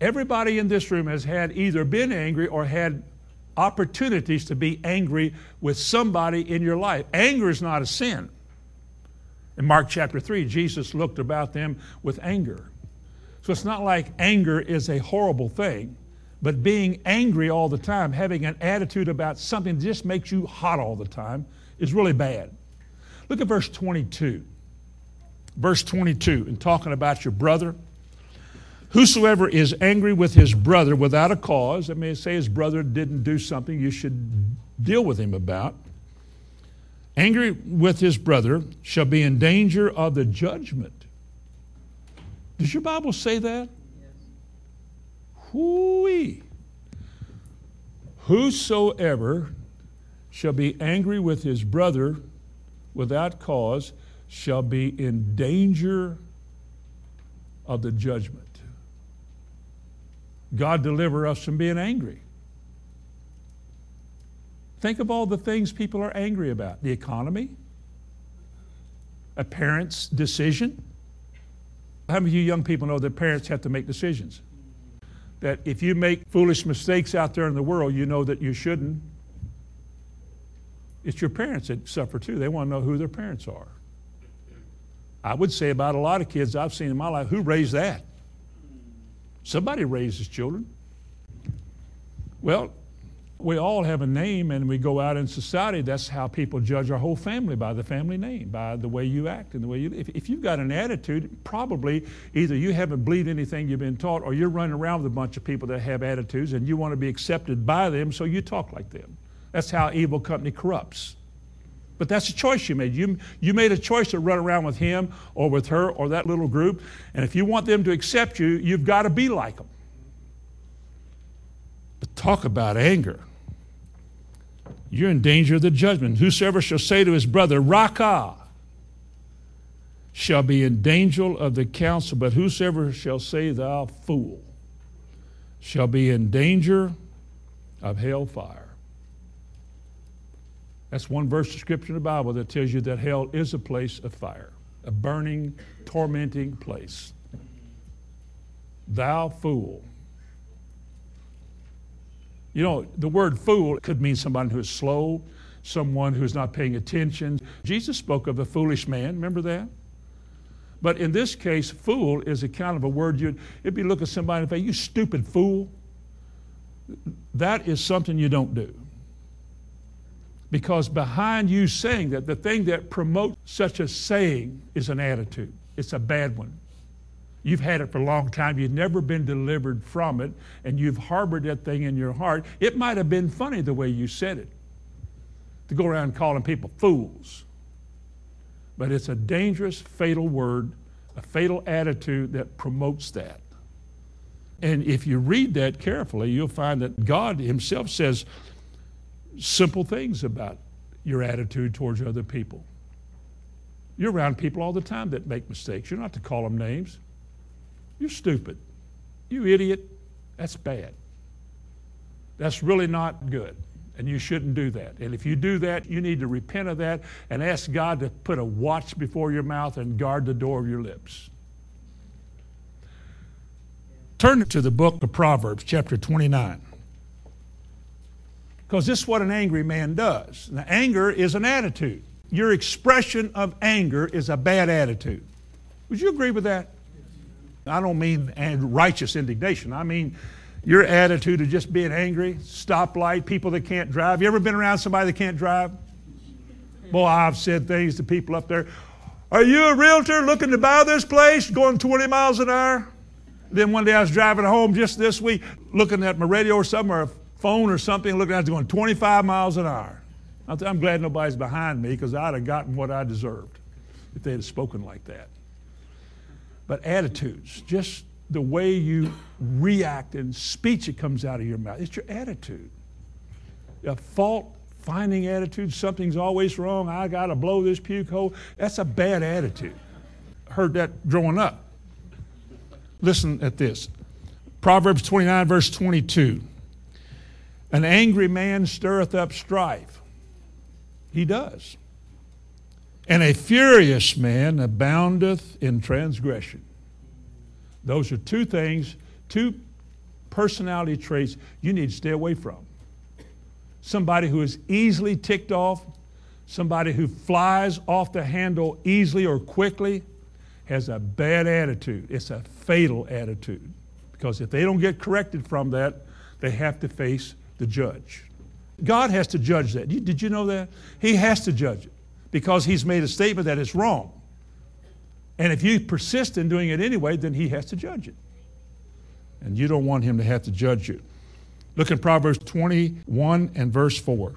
Everybody in this room has had either been angry or had opportunities to be angry with somebody in your life. Anger is not a sin. In Mark chapter 3, Jesus looked about them with anger. So it's not like anger is a horrible thing, but being angry all the time, having an attitude about something that just makes you hot all the time, is really bad. Look at verse 22. Verse 22, and talking about your brother. Whosoever is angry with his brother without a cause, I may say his brother didn't do something you should deal with him about, angry with his brother shall be in danger of the judgment. Does your Bible say that? Yes. Hooey. Whosoever shall be angry with his brother without cause shall be in danger of the judgment. God deliver us from being angry. Think of all the things people are angry about the economy, a parent's decision. How many of you young people know that parents have to make decisions? That if you make foolish mistakes out there in the world, you know that you shouldn't. It's your parents that suffer too. They want to know who their parents are. I would say about a lot of kids I've seen in my life, who raised that? Somebody raises children. Well, we all have a name and we go out in society. That's how people judge our whole family by the family name, by the way you act and the way you live. If, if you've got an attitude, probably either you haven't believed anything you've been taught or you're running around with a bunch of people that have attitudes and you want to be accepted by them, so you talk like them. That's how evil company corrupts. But that's a choice you made. You, you made a choice to run around with him or with her or that little group. And if you want them to accept you, you've got to be like them. But talk about anger. You're in danger of the judgment. Whosoever shall say to his brother, Raca, shall be in danger of the council, but whosoever shall say, Thou fool, shall be in danger of hellfire. That's one verse of scripture in the Bible that tells you that hell is a place of fire, a burning, tormenting place. Thou fool. You know, the word fool could mean somebody who is slow, someone who is not paying attention. Jesus spoke of a foolish man, remember that? But in this case, fool is a kind of a word you'd it'd be look at somebody and say, You stupid fool. That is something you don't do. Because behind you saying that, the thing that promotes such a saying is an attitude. It's a bad one. You've had it for a long time. You've never been delivered from it, and you've harbored that thing in your heart. It might have been funny the way you said it, to go around calling people fools. But it's a dangerous, fatal word, a fatal attitude that promotes that. And if you read that carefully, you'll find that God Himself says simple things about your attitude towards other people. You're around people all the time that make mistakes. You're not to call them names. You're stupid. You idiot. That's bad. That's really not good. And you shouldn't do that. And if you do that, you need to repent of that and ask God to put a watch before your mouth and guard the door of your lips. Turn to the book of Proverbs, chapter 29. Because this is what an angry man does. Now, anger is an attitude. Your expression of anger is a bad attitude. Would you agree with that? I don't mean righteous indignation. I mean your attitude of just being angry, stoplight, people that can't drive. You ever been around somebody that can't drive? Boy, I've said things to people up there. Are you a realtor looking to buy this place going 20 miles an hour? Then one day I was driving home just this week, looking at my radio or something, or a phone or something, looking at it going 25 miles an hour. I'm glad nobody's behind me because I'd have gotten what I deserved if they had spoken like that but attitudes, just the way you react and speech that comes out of your mouth. It's your attitude. A fault finding attitude, something's always wrong, I got to blow this puke hole. That's a bad attitude. Heard that growing up. Listen at this Proverbs 29, verse 22. An angry man stirreth up strife. He does and a furious man aboundeth in transgression. Those are two things, two personality traits you need to stay away from. Somebody who is easily ticked off, somebody who flies off the handle easily or quickly, has a bad attitude. It's a fatal attitude. Because if they don't get corrected from that, they have to face the judge. God has to judge that. Did you know that? He has to judge it because he's made a statement that it's wrong. And if you persist in doing it anyway, then he has to judge it. And you don't want him to have to judge you. Look at Proverbs 21 and verse 4.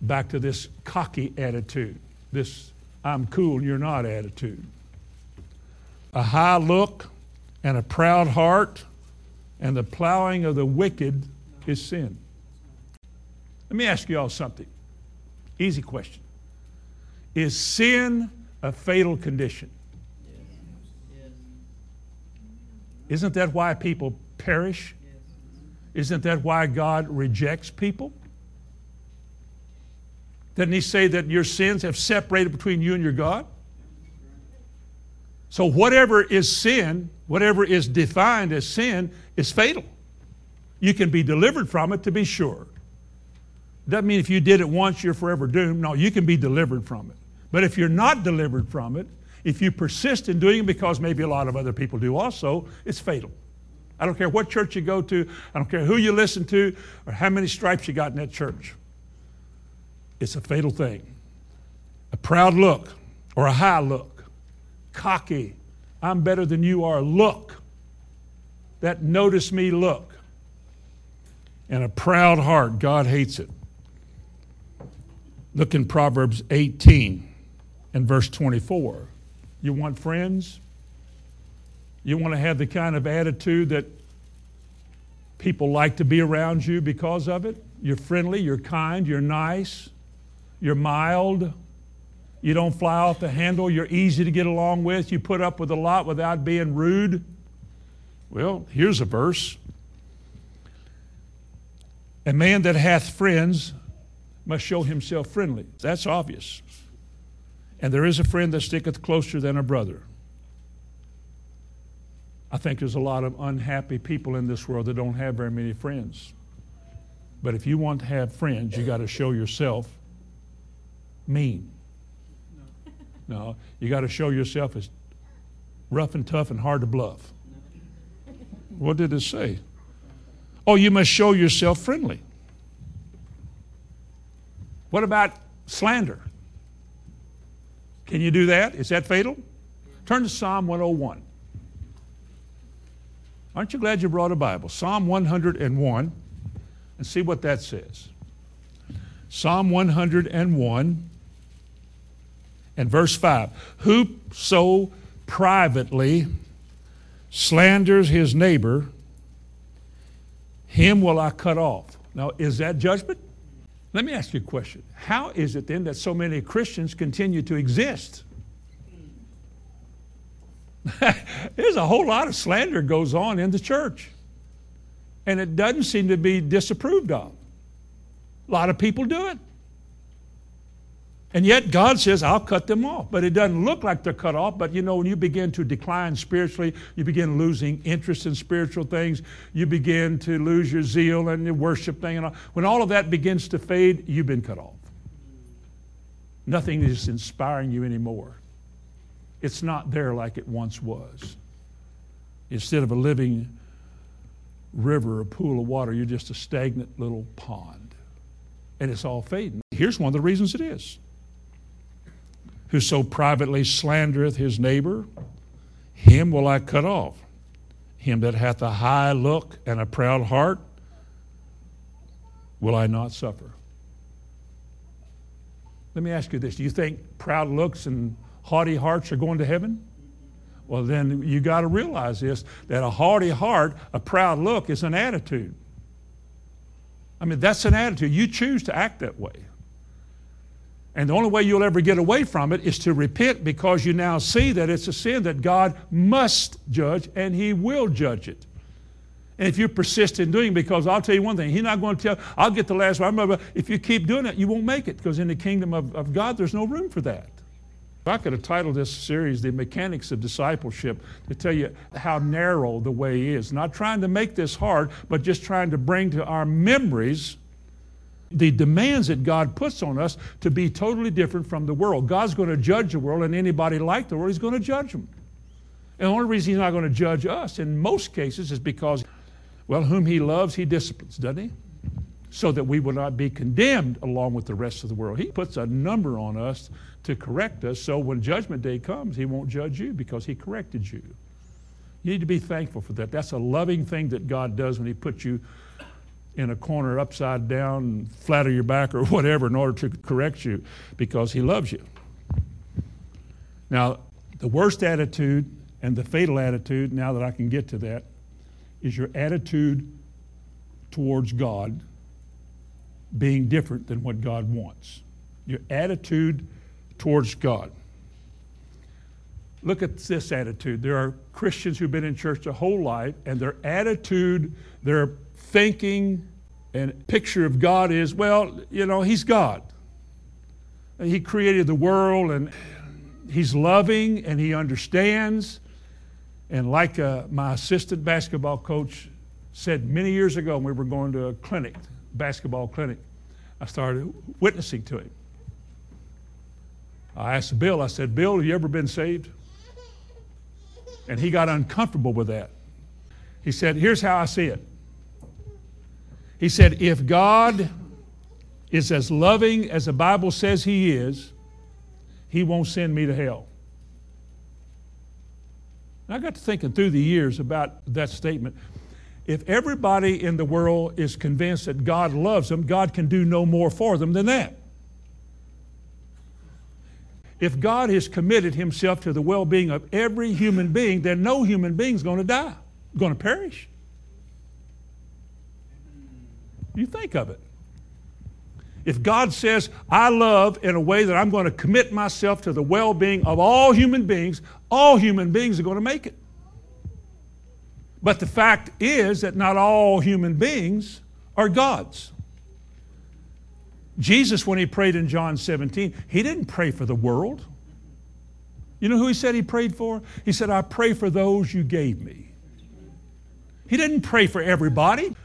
Back to this cocky attitude, this I'm cool, you're not attitude. A high look and a proud heart and the plowing of the wicked is sin. Let me ask you all something. Easy question. Is sin a fatal condition? Isn't that why people perish? Isn't that why God rejects people? Didn't He say that your sins have separated between you and your God? So, whatever is sin, whatever is defined as sin, is fatal. You can be delivered from it, to be sure. Doesn't mean if you did it once, you're forever doomed. No, you can be delivered from it. But if you're not delivered from it, if you persist in doing it because maybe a lot of other people do also, it's fatal. I don't care what church you go to, I don't care who you listen to, or how many stripes you got in that church. It's a fatal thing. A proud look or a high look, cocky, I'm better than you are look, that notice me look, and a proud heart, God hates it. Look in Proverbs 18 and verse 24. You want friends? You want to have the kind of attitude that people like to be around you because of it? You're friendly, you're kind, you're nice, you're mild, you don't fly off the handle, you're easy to get along with, you put up with a lot without being rude. Well, here's a verse. A man that hath friends must show himself friendly. That's obvious. And there is a friend that sticketh closer than a brother. I think there's a lot of unhappy people in this world that don't have very many friends. But if you want to have friends, you got to show yourself mean. No, you got to show yourself as rough and tough and hard to bluff. What did it say? Oh, you must show yourself friendly. What about slander? Can you do that? Is that fatal? Turn to Psalm 101. Aren't you glad you brought a Bible? Psalm 101 and see what that says. Psalm 101 and verse 5 Whoso privately slanders his neighbor, him will I cut off. Now, is that judgment? Let me ask you a question. How is it then that so many Christians continue to exist? [LAUGHS] There's a whole lot of slander goes on in the church. And it doesn't seem to be disapproved of. A lot of people do it. And yet God says, I'll cut them off. But it doesn't look like they're cut off. But you know, when you begin to decline spiritually, you begin losing interest in spiritual things, you begin to lose your zeal and your worship thing. And all. When all of that begins to fade, you've been cut off. Nothing is inspiring you anymore. It's not there like it once was. Instead of a living river, a pool of water, you're just a stagnant little pond. And it's all fading. Here's one of the reasons it is. Whoso privately slandereth his neighbor, him will I cut off. Him that hath a high look and a proud heart, will I not suffer. Let me ask you this. Do you think proud looks and haughty hearts are going to heaven? Well, then you got to realize this that a haughty heart, a proud look, is an attitude. I mean, that's an attitude. You choose to act that way. And the only way you'll ever get away from it is to repent because you now see that it's a sin that God must judge and He will judge it. And if you persist in doing it, because I'll tell you one thing, He's not going to tell, I'll get the last one. If you keep doing it, you won't make it because in the kingdom of, of God, there's no room for that. I could have titled this series The Mechanics of Discipleship to tell you how narrow the way is. Not trying to make this hard, but just trying to bring to our memories the demands that God puts on us to be totally different from the world. God's going to judge the world, and anybody like the world, He's going to judge them. And the only reason He's not going to judge us in most cases is because, well, whom He loves, He disciplines, doesn't He? So that we will not be condemned along with the rest of the world. He puts a number on us to correct us. So when judgment day comes, he won't judge you because he corrected you. You need to be thankful for that. That's a loving thing that God does when he puts you in a corner upside down, flat on your back or [LAUGHS] whatever in order to correct you because he loves you. Now, the worst attitude and the fatal attitude, now that I can get to that, is your attitude towards God being different than what God wants. Your attitude towards God. Look at this attitude. There are Christians who've been in church their whole life, and their attitude, their thinking, and picture of God is, well, you know, He's God. He created the world, and he's loving and he understands. And like uh, my assistant basketball coach said many years ago when we were going to a clinic, basketball clinic, I started witnessing to him. I asked Bill, I said, Bill, have you ever been saved? And he got uncomfortable with that. He said, Here's how I see it. He said, If God is as loving as the Bible says He is, He won't send me to hell. And I got to thinking through the years about that statement. If everybody in the world is convinced that God loves them, God can do no more for them than that. If God has committed himself to the well being of every human being, then no human being is going to die, going to perish. You think of it. If God says, I love in a way that I'm going to commit myself to the well being of all human beings, all human beings are going to make it. But the fact is that not all human beings are God's. Jesus, when he prayed in John 17, he didn't pray for the world. You know who he said he prayed for? He said, I pray for those you gave me. He didn't pray for everybody.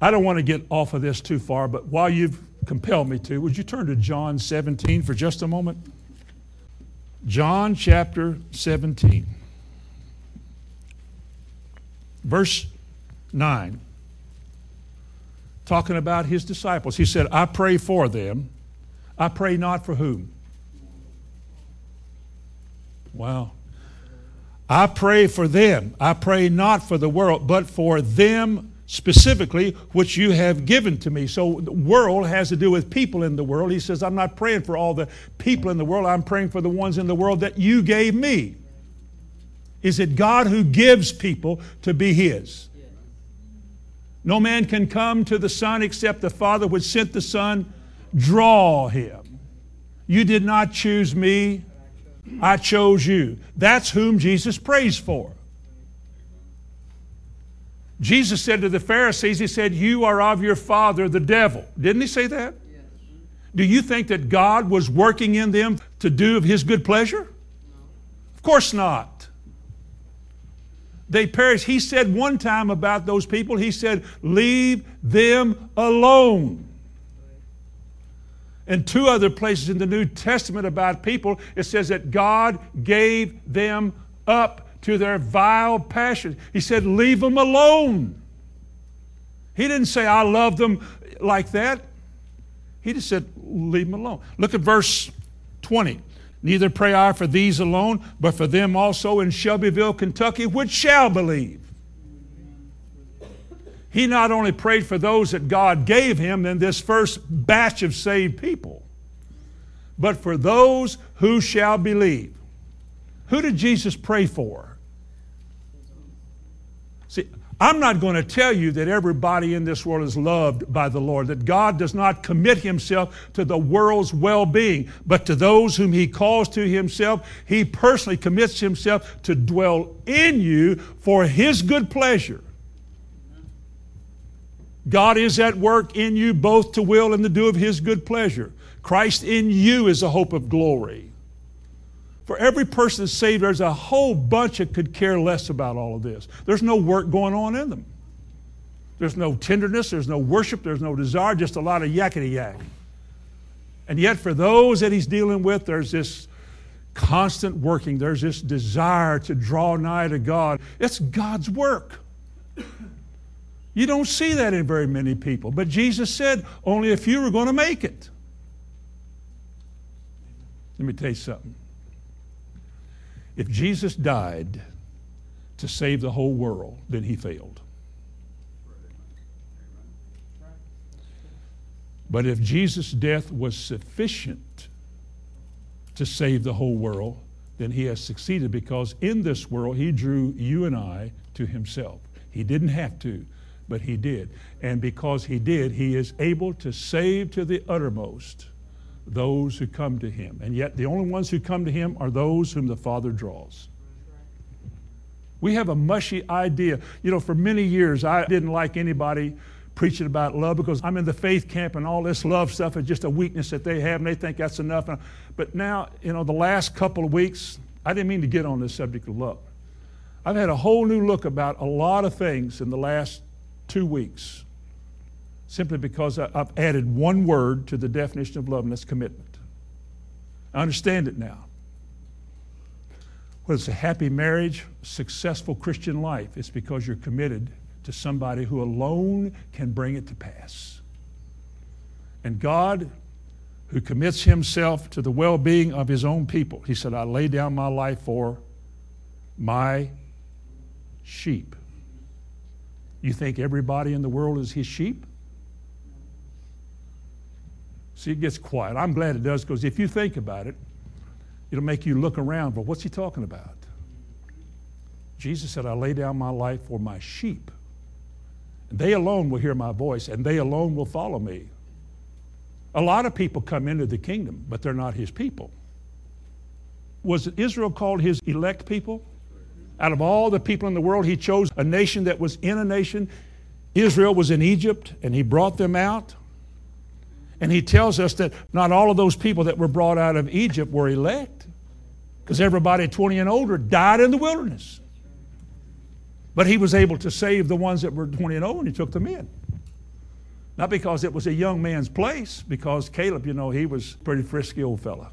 I don't want to get off of this too far, but while you've compelled me to, would you turn to John 17 for just a moment? John chapter 17, verse 9 talking about his disciples. He said, I pray for them. I pray not for whom? Wow. I pray for them. I pray not for the world, but for them specifically, which you have given to me. So the world has to do with people in the world. He says, I'm not praying for all the people in the world. I'm praying for the ones in the world that you gave me. Is it God who gives people to be His? No man can come to the Son except the Father which sent the Son draw him. You did not choose me, I chose you. That's whom Jesus prays for. Jesus said to the Pharisees, He said, You are of your father, the devil. Didn't He say that? Yes. Do you think that God was working in them to do of His good pleasure? No. Of course not they perish. He said one time about those people, he said, Leave them alone. In two other places in the New Testament about people, it says that God gave them up to their vile passions. He said, Leave them alone. He didn't say, I love them like that. He just said, Leave them alone. Look at verse 20. Neither pray I for these alone, but for them also in Shelbyville, Kentucky, which shall believe. He not only prayed for those that God gave him in this first batch of saved people, but for those who shall believe. Who did Jesus pray for? I'm not going to tell you that everybody in this world is loved by the Lord, that God does not commit himself to the world's well being, but to those whom he calls to himself, he personally commits himself to dwell in you for his good pleasure. God is at work in you both to will and to do of his good pleasure. Christ in you is a hope of glory. For every person that's saved, there's a whole bunch that could care less about all of this. There's no work going on in them. There's no tenderness, there's no worship, there's no desire, just a lot of yakety yak. And yet, for those that he's dealing with, there's this constant working, there's this desire to draw nigh to God. It's God's work. You don't see that in very many people. But Jesus said only a few are going to make it. Let me tell you something. If Jesus died to save the whole world, then he failed. But if Jesus' death was sufficient to save the whole world, then he has succeeded because in this world he drew you and I to himself. He didn't have to, but he did. And because he did, he is able to save to the uttermost those who come to him. And yet, the only ones who come to him are those whom the Father draws. We have a mushy idea. You know, for many years, I didn't like anybody preaching about love because I'm in the faith camp and all this love stuff is just a weakness that they have and they think that's enough. But now, you know, the last couple of weeks, I didn't mean to get on this subject of love. I've had a whole new look about a lot of things in the last two weeks simply because I've added one word to the definition of love, and that's commitment. I understand it now. Whether it's a happy marriage, successful Christian life, it's because you're committed to somebody who alone can bring it to pass. And God, who commits himself to the well being of his own people, he said, I lay down my life for my sheep. You think everybody in the world is his sheep? See, it gets quiet. I'm glad it does because if you think about it, it'll make you look around. But what's he talking about? Jesus said, I lay down my life for my sheep. They alone will hear my voice, and they alone will follow me. A lot of people come into the kingdom, but they're not his people. Was Israel called his elect people? Out of all the people in the world, he chose a nation that was in a nation. Israel was in Egypt, and he brought them out. And he tells us that not all of those people that were brought out of Egypt were elect, because everybody 20 and older died in the wilderness. But he was able to save the ones that were 20 and older, and he took them in. Not because it was a young man's place, because Caleb, you know, he was a pretty frisky old fella.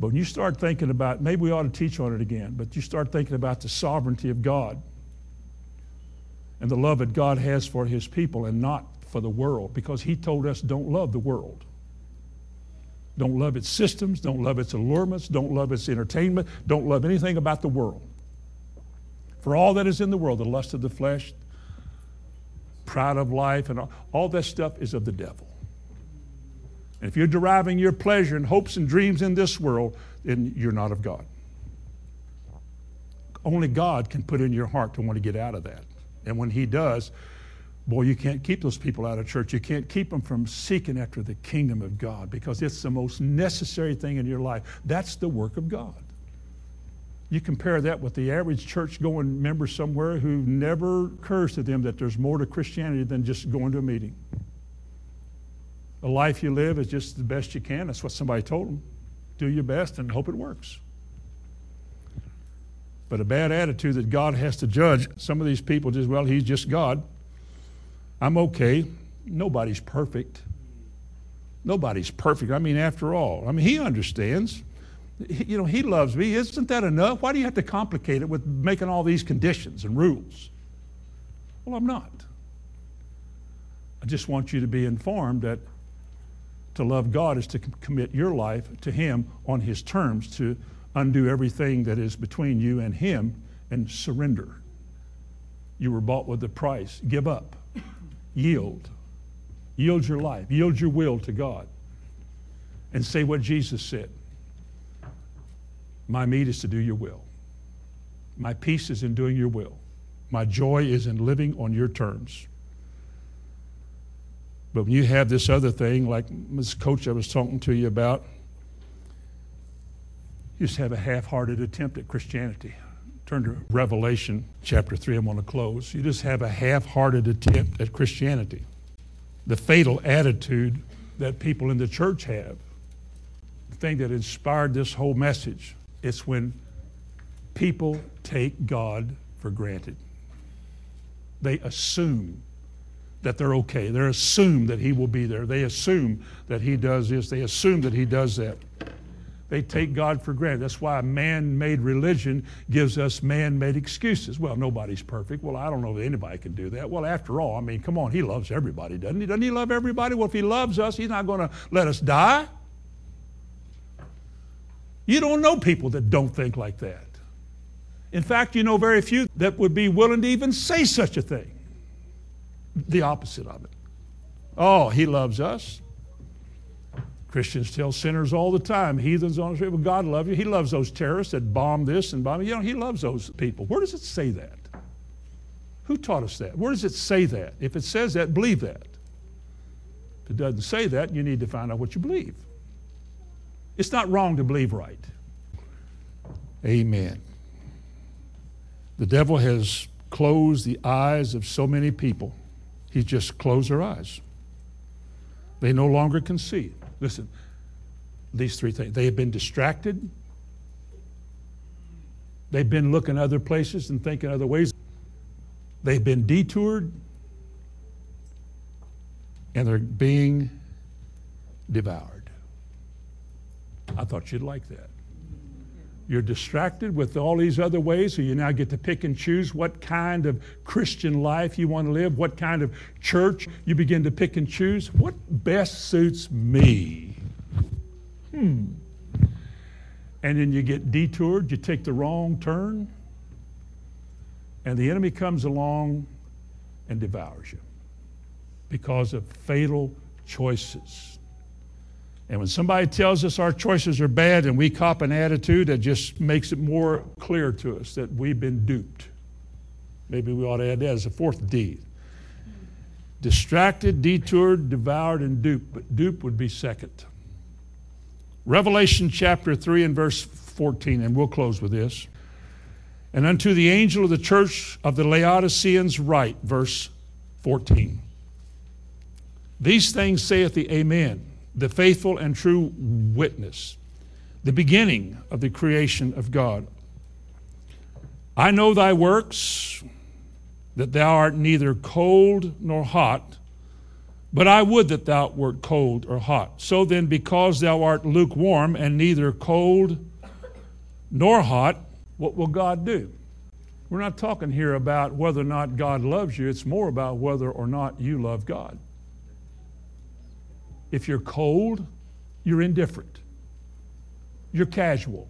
But when you start thinking about, maybe we ought to teach on it again, but you start thinking about the sovereignty of God and the love that God has for his people and not for the world, because he told us don't love the world. Don't love its systems, don't love its allurements, don't love its entertainment, don't love anything about the world. For all that is in the world, the lust of the flesh, pride of life, and all, all that stuff is of the devil. And if you're deriving your pleasure and hopes and dreams in this world, then you're not of God. Only God can put in your heart to want to get out of that. And when He does, boy, you can't keep those people out of church. You can't keep them from seeking after the kingdom of God because it's the most necessary thing in your life. That's the work of God. You compare that with the average church going member somewhere who never occurs to them that there's more to Christianity than just going to a meeting. The life you live is just the best you can. That's what somebody told them. Do your best and hope it works. But a bad attitude that God has to judge some of these people just, well, he's just God. I'm okay. Nobody's perfect. Nobody's perfect. I mean, after all, I mean, he understands. He, you know, he loves me. Isn't that enough? Why do you have to complicate it with making all these conditions and rules? Well, I'm not. I just want you to be informed that to love God is to commit your life to Him on His terms, to undo everything that is between you and Him and surrender. You were bought with a price. Give up. Yield. Yield your life. Yield your will to God. And say what Jesus said My meat is to do your will. My peace is in doing your will. My joy is in living on your terms. But when you have this other thing, like this coach I was talking to you about, you just have a half hearted attempt at Christianity. Turn to Revelation chapter 3. I'm going to close. You just have a half hearted attempt at Christianity. The fatal attitude that people in the church have. The thing that inspired this whole message is when people take God for granted. They assume that they're okay. They assume that He will be there. They assume that He does this. They assume that He does that. They take God for granted. That's why man made religion gives us man made excuses. Well, nobody's perfect. Well, I don't know if anybody can do that. Well, after all, I mean, come on, He loves everybody, doesn't He? Doesn't He love everybody? Well, if He loves us, He's not going to let us die. You don't know people that don't think like that. In fact, you know very few that would be willing to even say such a thing the opposite of it. Oh, he loves us. Christians tell sinners all the time, heathens on the street, well, God loves you. He loves those terrorists that bomb this and bomb. You know, he loves those people. Where does it say that? Who taught us that? Where does it say that? If it says that, believe that. If it doesn't say that, you need to find out what you believe. It's not wrong to believe right. Amen. The devil has closed the eyes of so many people. He's just closed their eyes. They no longer can see. Listen, these three things. They have been distracted. They've been looking other places and thinking other ways. They've been detoured. And they're being devoured. I thought you'd like that. You're distracted with all these other ways, so you now get to pick and choose what kind of Christian life you want to live, what kind of church you begin to pick and choose. What best suits me? Hmm. And then you get detoured, you take the wrong turn, and the enemy comes along and devours you because of fatal choices. And when somebody tells us our choices are bad and we cop an attitude, that just makes it more clear to us that we've been duped. Maybe we ought to add that as a fourth D. Distracted, detoured, devoured, and duped. But dupe would be second. Revelation chapter 3 and verse 14, and we'll close with this. And unto the angel of the church of the Laodiceans write, verse 14. These things saith the Amen the faithful and true witness, the beginning of the creation of God. I know thy works, that thou art neither cold nor hot, but I would that thou wert cold or hot. So then, because thou art lukewarm and neither cold nor hot, what will God do? We're not talking here about whether or not God loves you, it's more about whether or not you love God. If you're cold, you're indifferent. You're casual.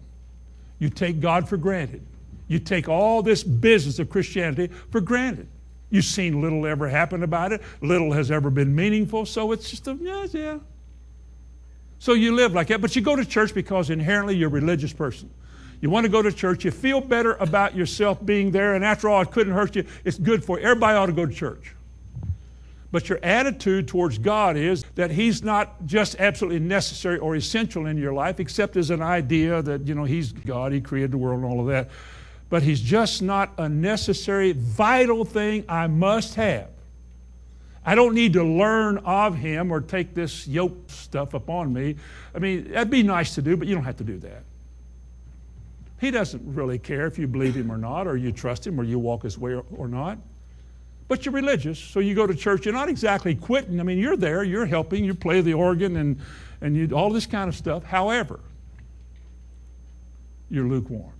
You take God for granted. You take all this business of Christianity for granted. You've seen little ever happen about it, little has ever been meaningful, so it's just a, yeah, yeah. So you live like that, but you go to church because inherently you're a religious person. You want to go to church, you feel better about yourself being there, and after all, it couldn't hurt you. It's good for you. Everybody ought to go to church. But your attitude towards God is that He's not just absolutely necessary or essential in your life, except as an idea that, you know, He's God, He created the world and all of that. But He's just not a necessary, vital thing I must have. I don't need to learn of Him or take this yoke stuff upon me. I mean, that'd be nice to do, but you don't have to do that. He doesn't really care if you believe Him or not, or you trust Him, or you walk His way or, or not but you're religious, so you go to church. You're not exactly quitting. I mean, you're there, you're helping, you play the organ and, and you, all this kind of stuff. However, you're lukewarm.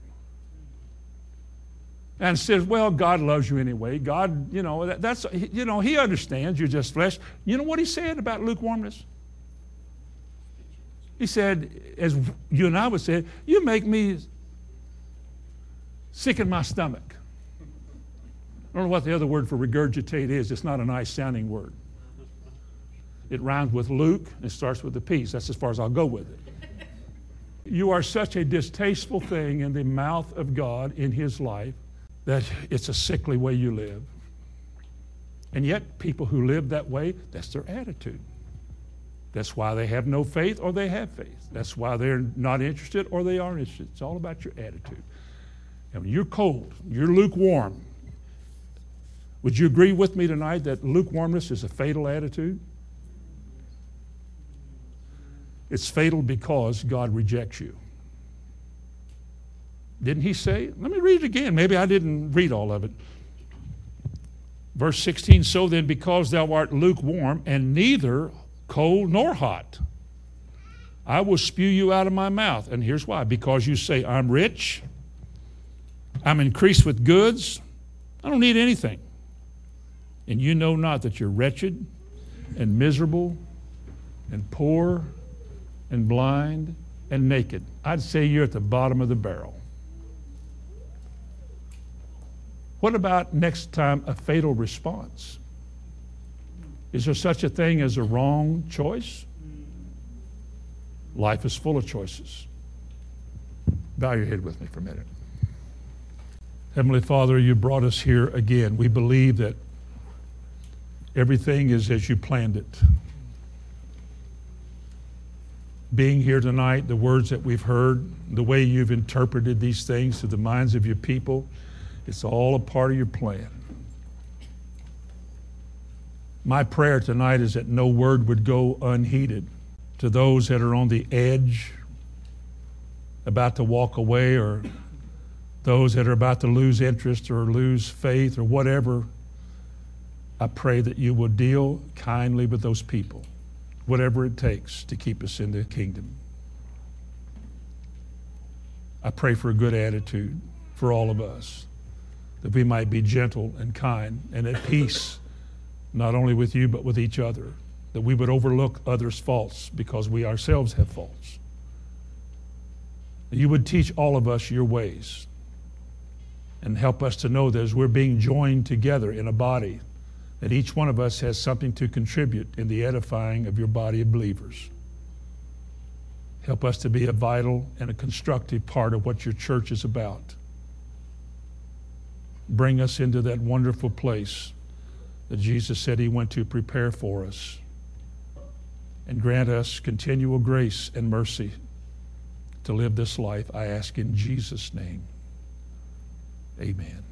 And says, well, God loves you anyway. God, you know, that, that's, you know, He understands you're just flesh. You know what He said about lukewarmness? He said, as you and I would say, you make me sick in my stomach. Don't know what the other word for regurgitate is. It's not a nice sounding word. It rhymes with Luke and it starts with a piece. That's as far as I'll go with it. You are such a distasteful thing in the mouth of God in His life that it's a sickly way you live. And yet, people who live that way, that's their attitude. That's why they have no faith or they have faith. That's why they're not interested or they are interested. It's all about your attitude. And when you're cold, you're lukewarm, would you agree with me tonight that lukewarmness is a fatal attitude? It's fatal because God rejects you. Didn't he say? Let me read it again. Maybe I didn't read all of it. Verse 16 So then, because thou art lukewarm and neither cold nor hot, I will spew you out of my mouth. And here's why because you say, I'm rich, I'm increased with goods, I don't need anything and you know not that you're wretched and miserable and poor and blind and naked. I'd say you're at the bottom of the barrel. What about next time a fatal response? Is there such a thing as a wrong choice? Life is full of choices. Bow your head with me for a minute. Heavenly Father, you brought us here again. We believe that Everything is as you planned it. Being here tonight, the words that we've heard, the way you've interpreted these things to the minds of your people, It's all a part of your plan. My prayer tonight is that no word would go unheeded to those that are on the edge, about to walk away, or those that are about to lose interest or lose faith or whatever. I pray that you will deal kindly with those people, whatever it takes to keep us in the kingdom. I pray for a good attitude for all of us, that we might be gentle and kind and at peace, not only with you, but with each other, that we would overlook others' faults because we ourselves have faults. You would teach all of us your ways and help us to know that as we're being joined together in a body, that each one of us has something to contribute in the edifying of your body of believers. Help us to be a vital and a constructive part of what your church is about. Bring us into that wonderful place that Jesus said he went to prepare for us. And grant us continual grace and mercy to live this life. I ask in Jesus' name. Amen.